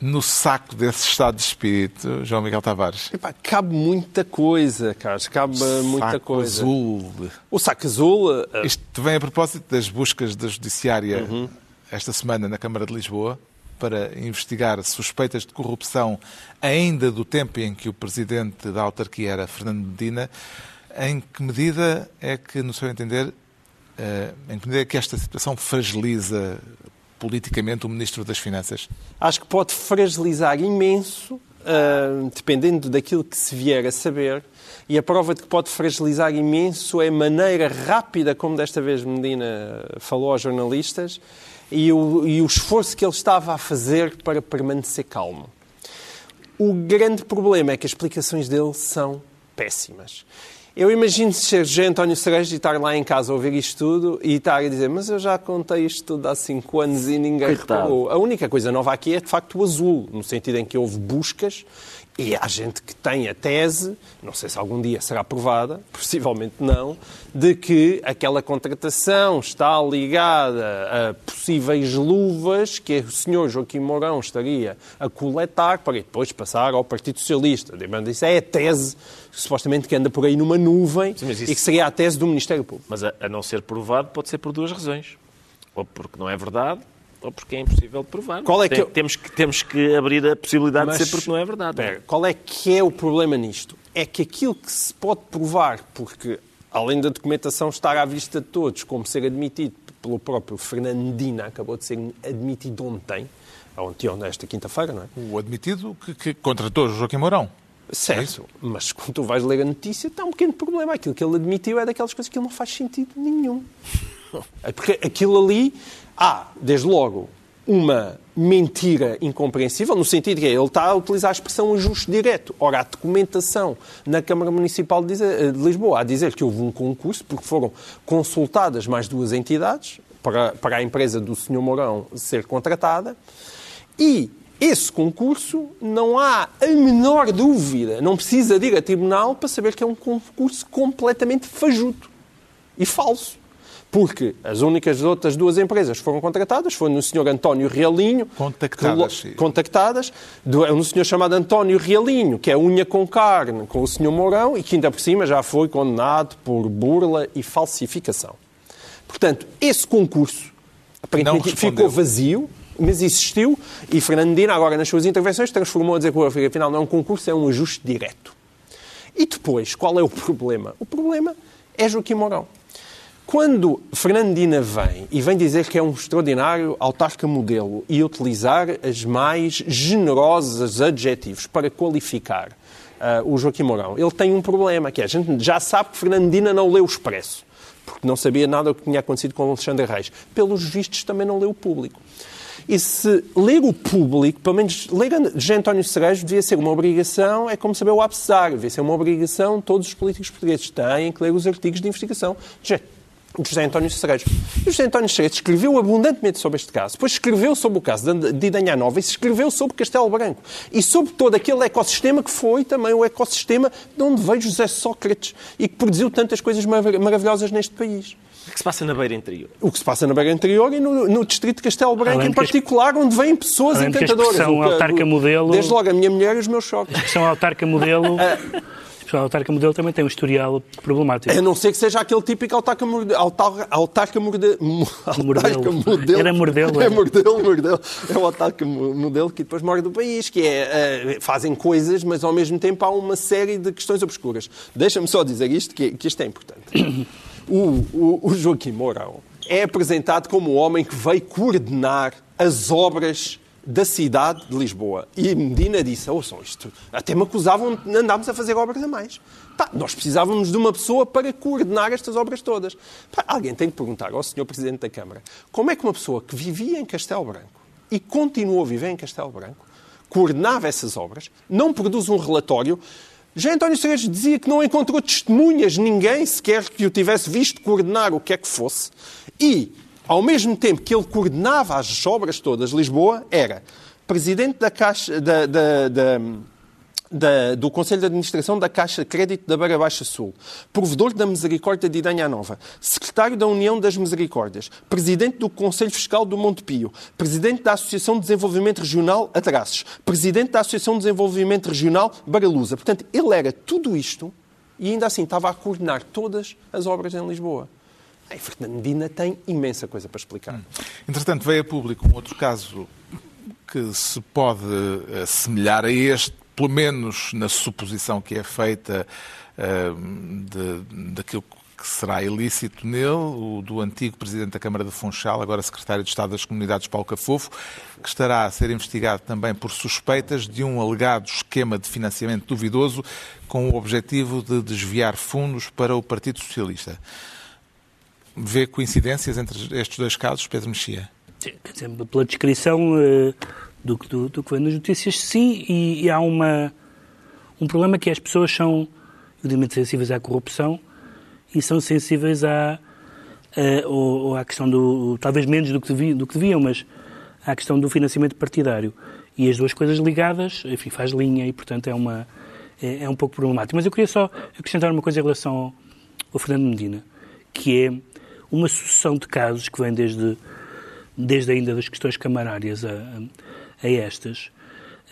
no saco desse estado de espírito, João Miguel Tavares? Epá, cabe muita coisa, Carlos, cabe saco muita coisa. azul. O saco azul... Uh... Isto vem a propósito das buscas da Judiciária uhum. esta semana na Câmara de Lisboa. para investigar suspeitas de corrupção ainda do tempo em que o presidente da autarquia era Fernando Medina. Em que medida é que, no seu entender, eh, em que medida é que esta situação fragiliza politicamente o Ministro das Finanças? Acho que pode fragilizar imenso, uh, dependendo daquilo que se vier a saber. E a prova de que pode fragilizar imenso é a maneira rápida como desta vez Medina falou aos jornalistas e o, e o esforço que ele estava a fazer para permanecer calmo. O grande problema é que as explicações dele são péssimas. Eu imagino ser José António Cerejo e estar lá em casa a ouvir isto tudo e estar a dizer mas eu já contei isto tudo há cinco anos e ninguém Coitado. reparou. A única coisa nova aqui é, de facto, o azul, no sentido em que houve buscas e há gente que tem a tese, não sei se algum dia será aprovada, (laughs) possivelmente não, de que aquela contratação está ligada a possíveis luvas que o senhor Joaquim Mourão estaria a coletar para depois passar ao Partido Socialista. Isso é a tese, supostamente, que anda por aí numa nuvem Sim, isso... e que seria a tese do Ministério Público. Mas a, a não ser provado pode ser por duas razões. Ou porque não é verdade, ou porque é impossível de provar. Qual é que... temos, que, temos que abrir a possibilidade Mas, de ser porque não é verdade. Pera, qual é que é o problema nisto? É que aquilo que se pode provar, porque além da documentação estar à vista de todos, como ser admitido pelo próprio Fernandina, acabou de ser admitido ontem, ontem, esta quinta-feira, não é? O admitido que, que contratou Joaquim Mourão. Certo, é mas quando tu vais ler a notícia está um pequeno problema. Aquilo que ele admitiu é daquelas coisas que não faz sentido nenhum. (laughs) É porque aquilo ali há, desde logo, uma mentira incompreensível, no sentido que ele está a utilizar a expressão ajuste direto. Ora, a documentação na Câmara Municipal de Lisboa a dizer que houve um concurso, porque foram consultadas mais duas entidades para, para a empresa do Sr. Mourão ser contratada, e esse concurso não há a menor dúvida, não precisa de ir a tribunal para saber que é um concurso completamente fajuto e falso porque as únicas outras duas empresas que foram contratadas foram no senhor António Realinho. Contactadas. Que, contactadas. Do, um senhor chamado António Realinho, que é unha com carne com o senhor Mourão e que ainda por cima já foi condenado por burla e falsificação. Portanto, esse concurso aparentemente ficou vazio, mas existiu e Fernandina, agora nas suas intervenções, transformou a dizer que afinal não é um concurso, é um ajuste direto. E depois, qual é o problema? O problema é Joaquim Mourão. Quando Fernandina vem e vem dizer que é um extraordinário autarca modelo e utilizar as mais generosos adjetivos para qualificar uh, o Joaquim Mourão, ele tem um problema, que é, a gente já sabe que Fernandina não leu o Expresso, porque não sabia nada do que tinha acontecido com Alexandre Reis. Pelos vistos, também não leu o público. E se ler o público, pelo menos ler António Cerejo, devia ser uma obrigação, é como saber o abecedário, devia ser uma obrigação, todos os políticos portugueses têm que ler os artigos de investigação José António Segredo. E José António Segredo escreveu abundantemente sobre este caso. Depois escreveu sobre o caso de Idanha Nova e escreveu sobre Castelo Branco. E sobre todo aquele ecossistema que foi também o ecossistema de onde veio José Sócrates e que produziu tantas coisas maravilhosas neste país. O que se passa na Beira Interior? O que se passa na Beira Interior e no, no distrito de Castelo Branco em particular, onde vêm pessoas encantadoras. Expressão autarca modelo... Desde logo a minha mulher e os meus choques. Expressão autarca modelo... (laughs) a autarca modelo também tem um historial problemático. A não ser que seja aquele típico autarca, autarca, autarca, morde, autarca modelo. Era modelo. É, modelo, modelo. É o autarca modelo que depois morde do país, que é, uh, fazem coisas, mas ao mesmo tempo há uma série de questões obscuras. Deixa-me só dizer isto, que, que isto é importante. (coughs) O, o, o Joaquim Mourão é apresentado como o homem que veio coordenar as obras da cidade de Lisboa. E Medina disse, ouçam isto, até me acusavam de andarmos a fazer obras a mais. Pá, nós precisávamos de uma pessoa para coordenar estas obras todas. Pá, alguém tem que perguntar ao Sr. Presidente da Câmara como é que uma pessoa que vivia em Castelo Branco e continuou a viver em Castelo Branco, coordenava essas obras, não produz um relatório. Já António Cerejo dizia que não encontrou testemunhas, ninguém sequer que o tivesse visto coordenar o que é que fosse. E ao mesmo tempo que ele coordenava as obras todas, Lisboa era presidente da Caixa, da, da, da, da, do Conselho de Administração da Caixa de Crédito da Beira Baixa Sul, provedor da Misericórdia de Idanha Nova, secretário da União das Misericórdias, presidente do Conselho Fiscal do Monte Pio, presidente da Associação de Desenvolvimento Regional Atraços, presidente da Associação de Desenvolvimento Regional Baralusa. Portanto, ele era tudo isto e ainda assim estava a coordenar todas as obras em Lisboa. A Fernandina tem imensa coisa para explicar. Entretanto, veio a público um outro caso que se pode assemelhar a este, pelo menos na suposição que é feita uh, de, daquilo que será ilícito nele, o do antigo Presidente da Câmara de Funchal, agora Secretário de Estado das Comunidades, Paulo Cafofo, que estará a ser investigado também por suspeitas de um alegado esquema de financiamento duvidoso com o objetivo de desviar fundos para o Partido Socialista. Vê coincidências entre estes dois casos, Pedro Mexia? Pela descrição uh, do, do, do, que vem nas notícias, sim, e, e, há uma, um problema que as pessoas são evidentemente sensíveis à corrupção e são sensíveis à, à, ou, à questão do, talvez menos do que, deviam, do que deviam, mas à questão do financiamento partidário. E as duas coisas ligadas, enfim, faz linha e, portanto, é, uma, é, é um pouco problemático. Mas eu queria só acrescentar uma coisa em relação ao, ao Fernando Medina, que é uma sucessão de casos que vem desde, desde ainda das questões camarárias a, a estas,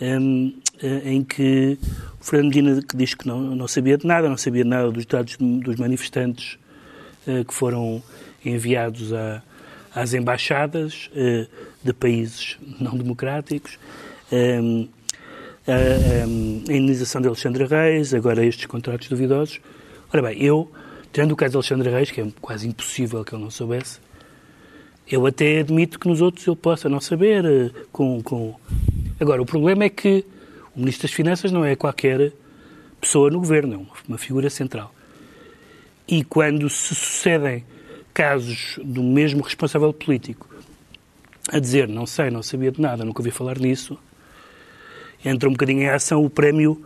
um, eh, em que o Fernando Medina diz que não, não sabia de nada, não sabia de nada dos dados dos manifestantes uh, que foram enviados a, às embaixadas uh, de países não democráticos, um, a, a, a indenização de Alexandre Reis, agora estes contratos duvidosos. Ora bem, eu, tirando o caso de Alexandre Reis, que é quase impossível que ele não soubesse, eu até admito que nos outros ele possa não saber. Com, com... Agora, o problema é que o Ministro das Finanças não é qualquer pessoa no governo, é uma figura central. E quando se sucedem casos do mesmo responsável político a dizer não sei, não sabia de nada, nunca ouvi falar nisso, entra um bocadinho em ação o prémio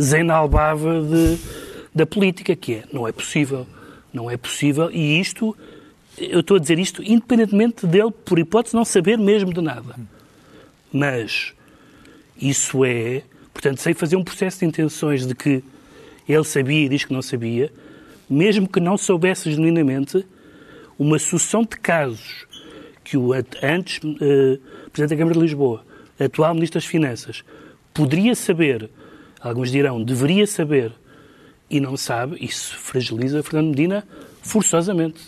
Zenalbava de, da política, que é não é possível, não é possível, e isto eu estou a dizer isto independentemente dele, por hipótese, não saber mesmo de nada. Mas isso é, portanto, sem fazer um processo de intenções de que ele sabia e diz que não sabia, mesmo que não soubesse genuinamente, uma sucessão de casos que o antes uh, Presidente da Câmara de Lisboa, atual Ministro das Finanças, poderia saber, alguns dirão deveria saber, e não sabe, isso fragiliza Fernando Medina forçosamente.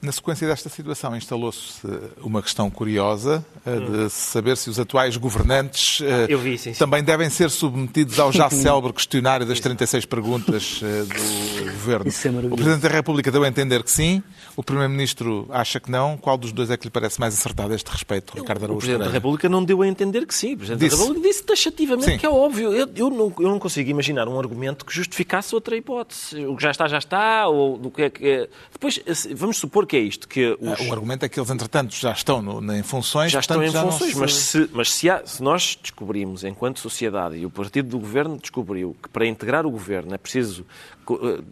Na sequência desta situação, instalou-se uma questão curiosa de saber se os atuais governantes ah, vi, sim, sim. também devem ser submetidos ao já (laughs) célebre questionário das 36 perguntas do (laughs) Governo. É o Presidente da República deu a entender que sim, o Primeiro-Ministro acha que não. Qual dos dois é que lhe parece mais acertado a este respeito, Ricardo Araújo? O Presidente da República não deu a entender que sim. O Presidente disse. da República disse taxativamente sim. que é óbvio. Eu, eu, não, eu não consigo imaginar um argumento que justificasse outra hipótese. O que já está, já está, ou do que é que é. Depois, vamos supor que é isto, que os... O argumento é que eles, entretanto, já estão no, em funções. Já estão em já funções, se... mas, se, mas se, há, se, nós descobrimos, enquanto sociedade, e o partido do governo descobriu que para integrar o governo é preciso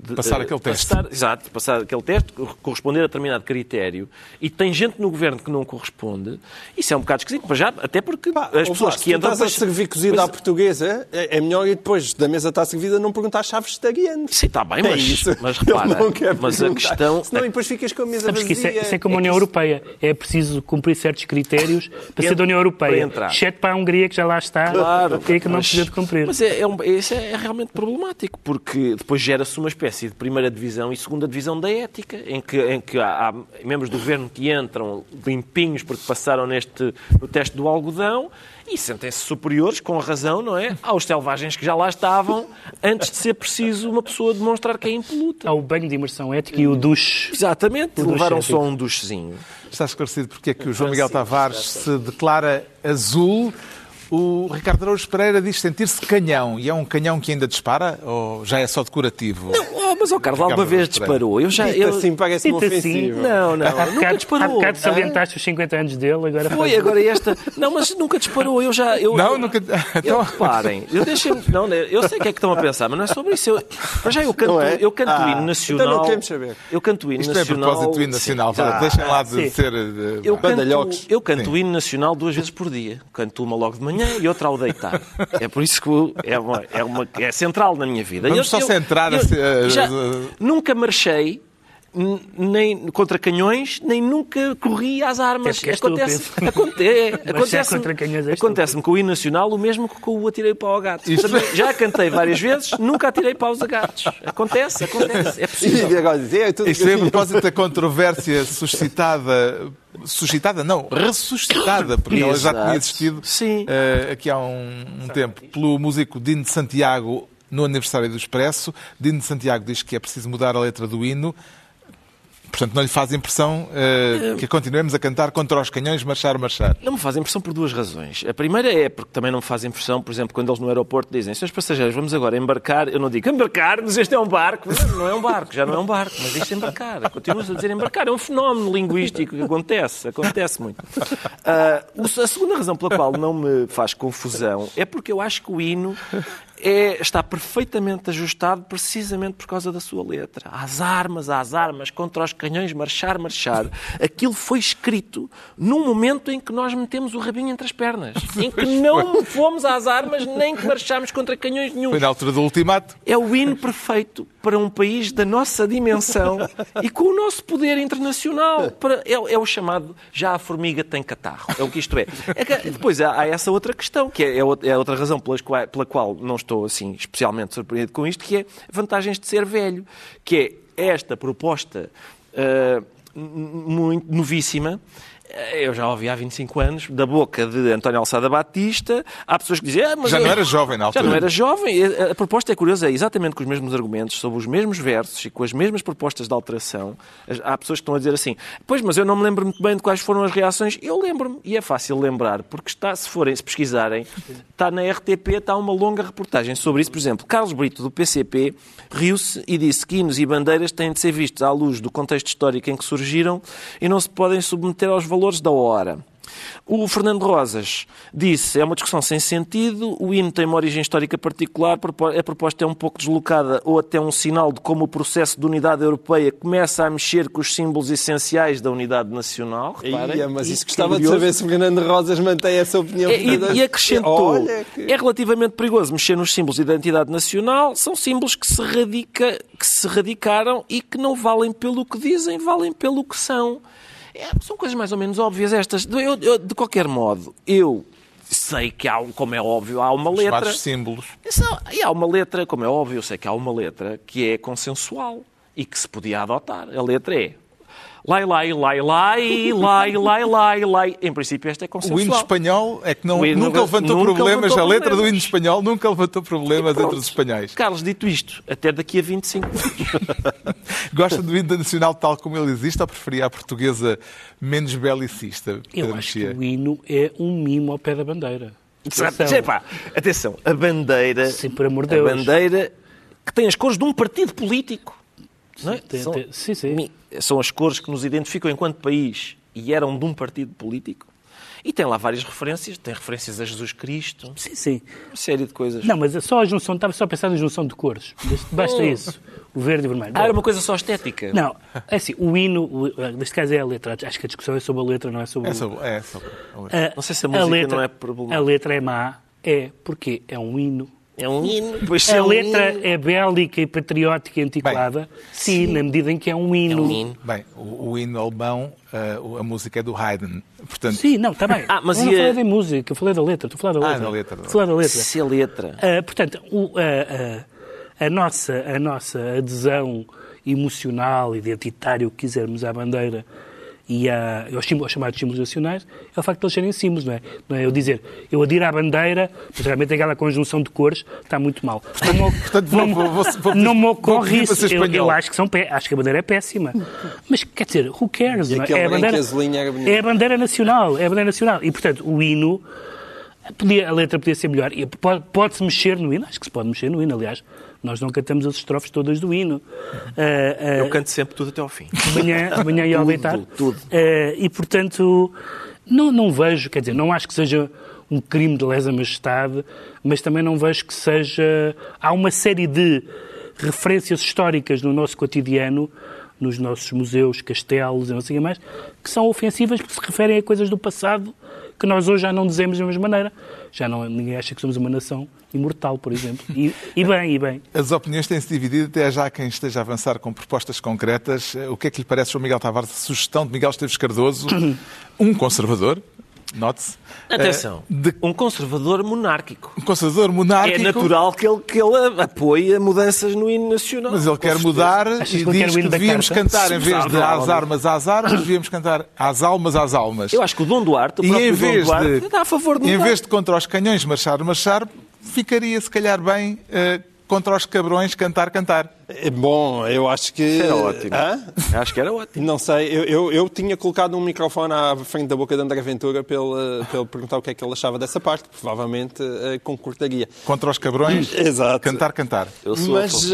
de, passar aquele teste. Passar, exato, passar aquele teste, corresponder a determinado critério, e tem gente no governo que não corresponde, isso é um bocado esquisito, mas já, até porque Pá, as pessoas que entram... estás a servir cozida à portuguesa, é, é melhor e depois da mesa está servida não perguntar chaves vegetarianos. Sim, está bem, é mas, isso. mas repara, mas a questão... Senão depois ficas com a mesa Sabes vazia. Que isso, é, isso é como a União Europeia. É preciso cumprir certos critérios para ser da União Europeia. Exceto para a Hungria, que já lá está, claro, é que não precisa de cumprir. Mas é, é, um, isso é, é realmente problemático, porque depois gera-se uma espécie de primeira divisão e segunda divisão da ética, em que, em que há, há, membros do governo que entram limpinhos porque passaram neste, no teste do algodão e sentem-se superiores, com razão, não é? Aos selvagens que já lá estavam, antes de ser preciso uma pessoa demonstrar que é impoluta. Há o banho de imersão ética e o duche. Exatamente, o levaram só um duchezinho. Está esclarecido porque é que o João Miguel Tavares se declara azul o Ricardo Araújo Pereira diz sentir-se canhão. E é um canhão que ainda dispara? Ou já é só decorativo? Não, oh, mas o oh, Carlos alguma vez disparou. Eu já, eu... assim parece-me assim. ofensivo. Não, não, há nunca disparou. Há bocado salientaste os 50 anos dele, agora... Foi, agora esta... Não, mas nunca disparou. Eu já... Eu, não, nunca... (laughs) Então... Eu, reparem, eu deixei Não, eu sei o que é que estão a pensar, mas não é sobre isso. Eu, mas já eu canto, é? eu canto ah, hino nacional... Então não queremos saber. Eu canto hino Isto nacional... Isto é propósito do hino nacional. Sim, Deixem lá de sim. ser... De... Eu canto, eu canto o hino nacional duas vezes por dia. Canto uma logo de manhã e outra ao deitar. É por isso que é, uma, é, uma, é central na minha vida. Vamos eu, só eu, centrar... Eu, já, nunca marchei nem contra canhões, nem nunca corri às armas. É é acontece, é, é acontece, canhões é acontece-me com o hino nacional o mesmo que com o atirei para o gato. Isto- Também Já cantei várias vezes, nunca atirei para os gatos. Acontece, acontece, é possível. E agora dizer, é tudo Isto é a que eu- propósito da controvérsia suscitada. Suscitada, não, ressuscitada, porque ela já tinha existido Sim. eh, aqui há um, um tempo, pelo músico Dino de Santiago no aniversário do Expresso. Dino de Santiago diz que é preciso mudar a letra do hino. Portanto, não lhe faz impressão eh, que continuemos a cantar contra os canhões, marchar, marchar. Não me faz impressão por duas razões. A primeira é porque também não me faz impressão, por exemplo, quando eles no aeroporto dizem senhores passageiros, vamos agora embarcar. Eu não digo embarcar, mas este é um barco. Não, não é um barco, já não é um barco, mas isto é embarcar. Continuo a dizer embarcar. É um fenómeno linguístico que acontece, acontece muito. O- a segunda razão pela qual não me faz confusão é porque eu acho que o hino é- está perfeitamente ajustado precisamente por causa da sua letra. Às armas, às armas, contra os canhões, marchar, marchar. Aquilo foi escrito num momento em que nós metemos o rabinho entre as pernas. (laughs) Em que não fomos às armas nem que marchámos contra canhões nenhum. Foi na altura do ultimato. É o hino perfeito para um país da nossa dimensão e com o nosso poder internacional. Para- é, é o chamado já a formiga tem catarro. É o que isto é. É que depois há, há essa outra questão, que é, é outra- é razão pelas qua- pela qual não estou assim especialmente surpreendido com isto, que é vantagens de ser velho. Que é esta proposta n- muito novíssima. Eu já ouvi há 25 anos, da boca de António Alçada Batista. Há pessoas que dizem... Ah, mas Já não eu- era jovem na Já altura. não era jovem. A proposta é curiosa, é exatamente com os mesmos argumentos, sobre os mesmos versos e com as mesmas propostas de alteração. Há pessoas que estão a dizer assim, pois, mas eu não me lembro muito bem de quais foram as reações. Eu lembro-me, e é fácil lembrar, porque está, se forem, se pesquisarem, está na RTP, está uma longa reportagem sobre isso. Por exemplo, Carlos Brito, do PCP, riu-se e disse que hinos e bandeiras têm de ser vistos à luz do contexto histórico em que surgiram e não se podem submeter aos valores da hora. O Fernando Rosas disse é uma discussão sem sentido, o hino tem uma origem histórica particular, a proposta é um pouco deslocada ou até um sinal de como o processo de unidade europeia começa a mexer com os símbolos essenciais da unidade nacional. Reparem. Ia, mas isso gostava de saber se o Fernando Rosas mantém essa opinião. É, E, e acrescentou, que- é relativamente perigoso mexer nos símbolos de identidade nacional, são símbolos que se, radica, que se radicaram e que não valem pelo que dizem, valem pelo que são. É, são coisas mais ou menos óbvias estas. Eu- eu- de qualquer modo, eu sei que há, como é óbvio, há uma Os letra... símbolos. E há uma letra, como é óbvio, eu sei que há uma letra que é consensual e que se podia adotar. A letra é lai, lai, lai, lai, lai, lai, lai, lai. Em princípio, esta é O consensual. hino espanhol é que não, O nunca levantou nunca problemas. levantou a letra do problemas. hino espanhol nunca levantou problemas entre os espanhóis. Carlos, dito isto, até daqui a 25 anos. (laughs) Gosta do hino nacional tal como ele existe ou preferia a portuguesa menos belicista? Eu acho que o hino é um mimo ao pé da bandeira. Atenção. Epá, atenção, a bandeira. Sim, por amor de a Deus. bandeira que tem as cores de um partido político. Não é? Tem- são, tem- sim, sim. são as cores que nos identificam enquanto país e eram de um partido político. E tem lá várias referências. Tem referências a Jesus Cristo, Sim, sim. uma série de coisas. Não, mas é só a junção, estava só a pensar na junção de cores. Basta- Basta isso. O verde e o vermelho. Ah, era uma coisa só estética. Não, é assim, o hino, o- neste caso é a letra. Acho que a discussão é sobre a letra, não é sobre É sobre, é sobre a letra. A- Não sei se a música não é problemática. A letra é má, é porque é um hino. É um hino. Pois se é A um letra hino- é bélica e patriótica e antiquada, sim, na medida em que é um hino. É um hino. Bem, o, o hino alemão, ah, o- a música é do Haydn. Portanto, Sim, não, está bem. (laughs) Ah, mas eu não a- falei da música, eu falei da letra. Estou a falar da Ah, letra. da letra. Estou a falar da letra. Se a letra. Ah, portanto, o- a, a- a nossa, a nossa adesão emocional, identitária, o que quisermos, à bandeira e a- aos, símbolos, aos chamados símbolos nacionais, é o facto de eles serem símbolos, não é? Não é eu dizer, eu adiro à bandeira, mas realmente aquela conjunção de cores está muito mal. Não me, (laughs) portanto, vou- não, vou- vou- vou- não me ocorre isso. Eu, eu acho que são pé- acho que a bandeira é péssima. Mas quer dizer, who cares? Não é? É a bandeira, é a bandeira nacional, é a bandeira nacional. E, portanto, o hino, podia- a letra podia ser melhor. Pode- Pode-se mexer no hino, acho que se pode mexer no hino, aliás. Nós não cantamos as estrofes todas do hino. Ah, ah, Eu canto sempre tudo até ao fim. de manhã, de manhã e ao Tudo, deitar. tudo. Eh, e, portanto, não, não vejo, quer dizer, não acho que seja um crime de lesa majestade, mas também não vejo que seja... Há uma série de referências históricas no nosso cotidiano nos nossos museus, castelos e não sei o que mais, que são ofensivas porque se referem a coisas do passado que nós hoje já não dizemos da mesma maneira. Já não, ninguém acha que somos uma nação imortal, por exemplo. E, e bem, e bem. As opiniões têm-se dividido, até já quem esteja a avançar com propostas concretas. O que é que lhe parece, João Miguel Tavares, a sugestão de Miguel Esteves Cardoso, (coughs) um conservador, note-se. Atenção, eh, de- um conservador monárquico. Um conservador monárquico. É natural que ele, que ele apoie mudanças no hino nacional. Mas ele quer mudar Achas e que diz que devíamos cantar, em vez de às armas, às armas, (coughs) devíamos cantar às almas, às almas. Eu acho que o Dom Duarte, o E próprio em Dom vez Duarte, de, está a favor de em vez de contra os canhões marchar, marchar, ficaria se calhar bem eh, contra os cabrões cantar, cantar. É Bom, eu acho que... Era ótimo. Hã? Acho que era ótimo. Não sei, eu, eu, eu tinha colocado um microfone à frente da boca de André Ventura para ele, para ele perguntar o que é que ele achava dessa parte, provavelmente eh, concordaria. Contra os cabrões, Exato. cantar, cantar. Eu sou Mas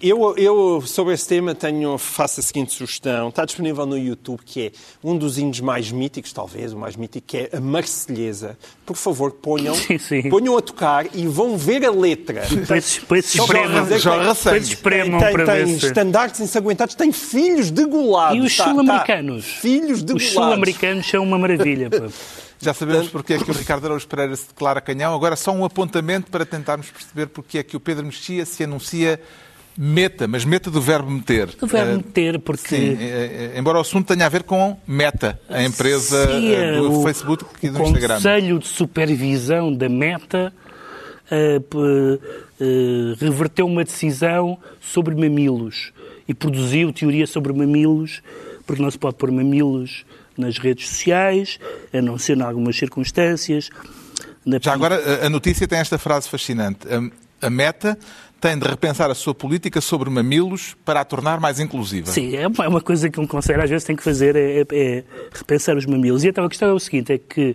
eu, eu, sobre esse tema, tenho, faço a seguinte sugestão. Está disponível no YouTube, que é um dos hinos mais míticos, talvez o mais mítico, que é a Marselhesa. Por favor, ponham, Sim, sim. ponham a tocar e vão ver a letra. Depois, espremam. tem-. Depois espremam tem, para tem ver se... estandartes ensanguentados, tem filhos degolados. E os Tá- tá. sul-americanos? Filhos Os degolados. sul-americanos são uma maravilha. (laughs) Já sabemos porque é que o Ricardo Araújo Pereira se declara canhão. Agora só um apontamento para tentarmos perceber porque é que o Pedro Mexia se anuncia meta, mas meta do verbo meter. O verbo Eh, meter, porque... Sim, eh, eh, embora o assunto tenha a ver com Meta, a empresa Sim, do o- Facebook e do o Instagram. Conselho de Supervisão da Meta p- eh, reverteu uma decisão sobre mamilos e produziu teoria sobre mamilos, porque não se pode pôr mamilos nas redes sociais, a não ser em algumas circunstâncias. Já agora, a- notícia tem esta frase fascinante. A, a Meta tem de repensar a sua política sobre mamilos para a tornar mais inclusiva. Sim, é uma, é coisa que um conselho às vezes tem que fazer, é, é- é repensar os mamilos. E então a questão é o seguinte, é que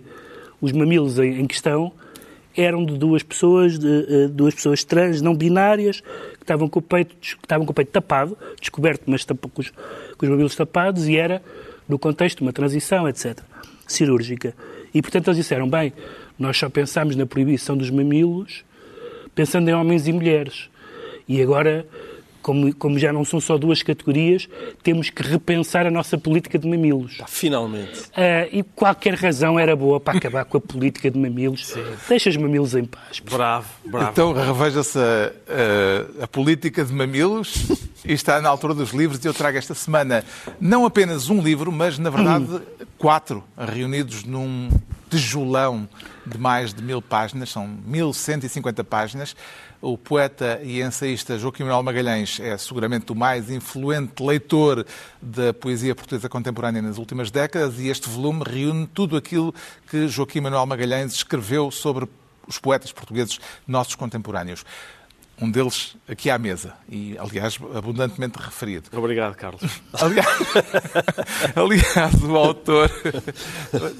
os mamilos em, em questão eram de duas pessoas, de, eh, duas pessoas trans, não binárias, que estavam com o peito, estavam com o peito tapado, descoberto, mas com, os, com os mamilos tapados, e era no contexto de uma transição, etc., cirúrgica. E, portanto, eles disseram, bem, nós só pensámos na proibição dos mamilos pensando em homens e mulheres. E agora, como, como já não são só duas categorias, temos que repensar a nossa política de mamilos. Finalmente. Ah, e qualquer razão era boa para acabar com a política de mamilos. Deixa os mamilos em paz. Bravo, bravo. Então reveja-se a, a- a política de mamilos e está na altura dos livros e eu trago esta semana não apenas um livro, mas na verdade quatro reunidos num tijolão de mais de mil páginas, são 1150 páginas. O poeta e ensaísta Joaquim Manuel Magalhães é seguramente o mais influente leitor da poesia portuguesa contemporânea nas últimas décadas e este volume reúne tudo aquilo que Joaquim Manuel Magalhães escreveu sobre os poetas portugueses nossos contemporâneos. Um deles aqui à mesa, e aliás abundantemente referido. Obrigado, Carlos. (laughs) Aliás, (laughs) aliás o autor,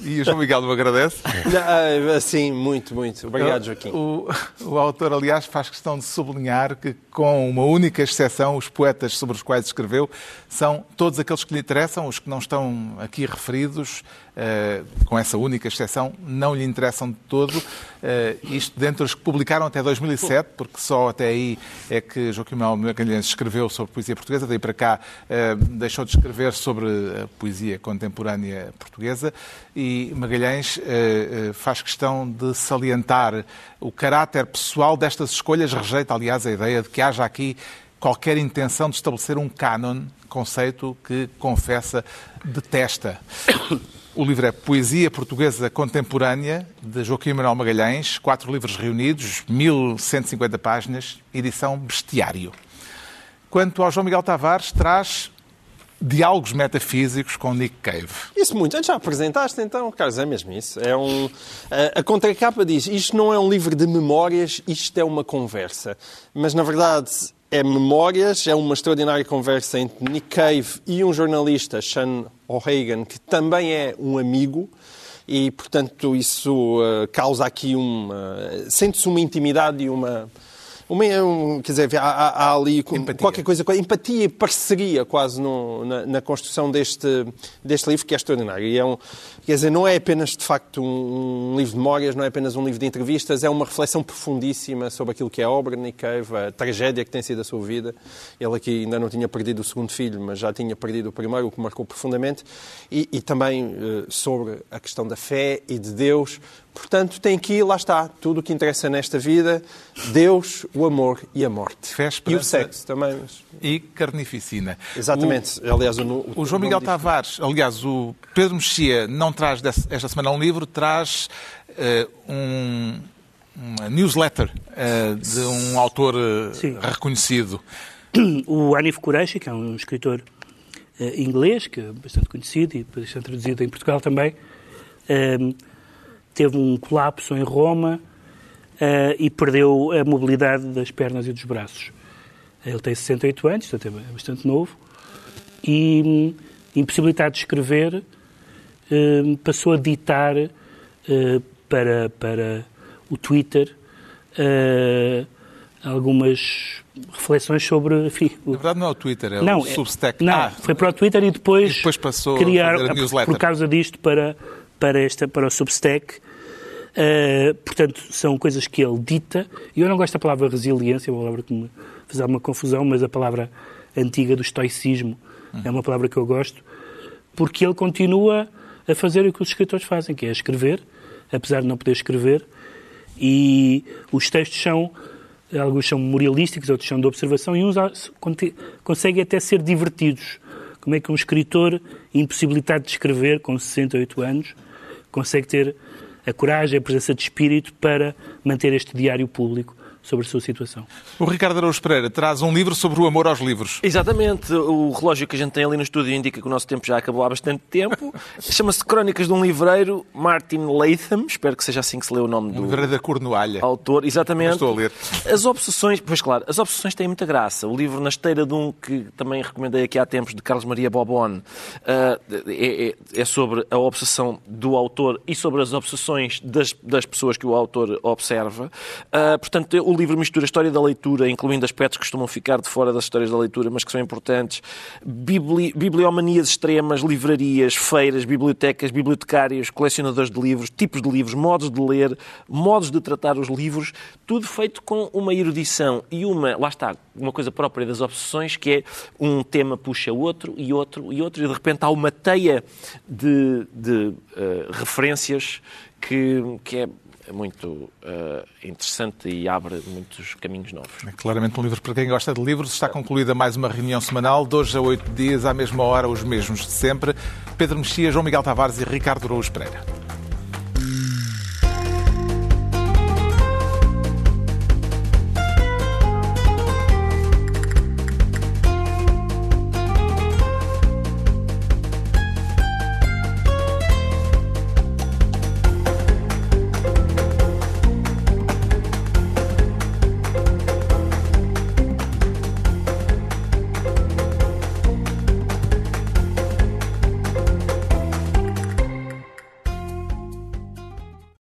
e o João Miguel me agradece, Ah, Sim, muito, muito. Obrigado, Joaquim. o, o autor, aliás, faz questão de sublinhar que, com uma única exceção, os poetas sobre os quais escreveu são todos aqueles que lhe interessam, os que não estão aqui referidos, eh, com essa única exceção, não lhe interessam de todo. Eh, isto dentre os que publicaram até 2007, porque só até aí é que Joaquim Magalhães escreveu sobre poesia portuguesa, daí para cá eh, deixou de escrever sobre a poesia contemporânea portuguesa e Magalhães eh, eh, faz questão de salientar o caráter pessoal destas escolhas, rejeita, aliás, a ideia de que haja aqui qualquer intenção de estabelecer um cânon, conceito que confessa detesta. O livro é Poesia Portuguesa Contemporânea, de Joaquim Manuel Magalhães, quatro livros reunidos, 1150 páginas, edição Bestiário. Quanto ao João Miguel Tavares, traz diálogos metafísicos com Nick Cave. Isso muito. Já apresentaste então, Carlos, é mesmo isso. É um... a, a contracapa diz, isto não é um livro de memórias, isto é uma conversa. Mas, na verdade, é memórias, é uma extraordinária conversa entre Nick Cave e um jornalista, Sean O'Hagan, que também é um amigo. E, portanto, isso uh, causa aqui uma... Sente-se uma intimidade e uma uma, um, quer dizer, há, há, há ali Empatia. qualquer coisa, empatia e parceria quase no, na, na construção deste, deste livro que é extraordinário. E é um, quer dizer, não é apenas de facto um, livro de memórias, não é apenas um livro de entrevistas, é uma reflexão profundíssima sobre aquilo que é a obra de Nick Cave, a tragédia que tem sido a sua vida. Ele aqui ainda não tinha perdido o segundo filho, mas já tinha perdido o primeiro, o que marcou profundamente. E, e também uh, sobre a questão da fé e de Deus. Portanto, tem aqui, lá está, tudo o que interessa nesta vida: Deus, o amor e a morte. Fé, e o sexo também. mas- E carnificina. Exatamente. Aliás, o, o, O João Miguel Tavares, aliás, o Pedro Mexia não traz esta semana um livro, traz eh, um, uma newsletter eh, de um autor Sim. reconhecido. (clears throat) O Anif Kureishi, que é um escritor inglês, que é bastante conhecido e bastante traduzido em Portugal também, teve um colapso em Roma e perdeu a mobilidade das pernas e dos braços. Ele tem 68 anos, portanto é bastante novo, e hum, impossibilitado de escrever, passou a ditar eh, para, para o Twitter eh, algumas reflexões sobre enfim, o- Na verdade, não é o Twitter, é não, o Substack. Não, Ah, foi para o Twitter e depois, E depois passou criar, a newsletter. por causa disto para, para, esta, para o Substack. Uh, portanto, são coisas que ele dita. E eu não gosto da palavra resiliência, é uma palavra que me faz alguma confusão, mas a palavra antiga do estoicismo é uma palavra que eu gosto, porque ele continua a fazer o que os escritores fazem, que é escrever, apesar de não poder escrever, e os textos são, alguns são memorialísticos, outros são de observação, e uns conseguem até ser divertidos. Como é que um escritor impossibilitado de escrever, com 68 anos, consegue ter a coragem, a presença de espírito para manter este diário público sobre a sua situação? O Ricardo Araújo Pereira traz um livro sobre o amor aos livros. Exatamente. O relógio que a gente tem ali no estúdio indica que o nosso tempo já acabou há bastante tempo. (laughs) Chama-se Crónicas de um Livreiro, Martin Latham. Espero que seja assim que se lê o nome Um do livro da Cornualha. autor. Exatamente. Estou a ler. As obsessões, pois claro, as obsessões têm muita graça. O livro Na Esteira de um, que também recomendei aqui há tempos, de Carlos Maria Bobon, ah, é, é- é sobre a obsessão do autor e sobre as obsessões das, das pessoas que o autor observa. Ah, portanto, o livro mistura história da leitura, incluindo aspectos que costumam ficar de fora das histórias da leitura, mas que são importantes, bibli, bibliomanias extremas, livrarias, feiras, bibliotecas, bibliotecários, colecionadores de livros, tipos de livros, modos de ler, modos de tratar os livros, tudo feito com uma erudição e uma, lá está, uma coisa própria das obsessões, que é um tema puxa outro e outro e outro, e de repente há uma teia de, de, eh, referências que, que é muito eh, interessante e abre muitos caminhos novos. É claramente um livro para quem gosta de livros. Está concluída mais uma reunião semanal, hoje a oito dias, à mesma hora, os mesmos de sempre. Pedro Mexia, João Miguel Tavares e Ricardo Araújo Pereira.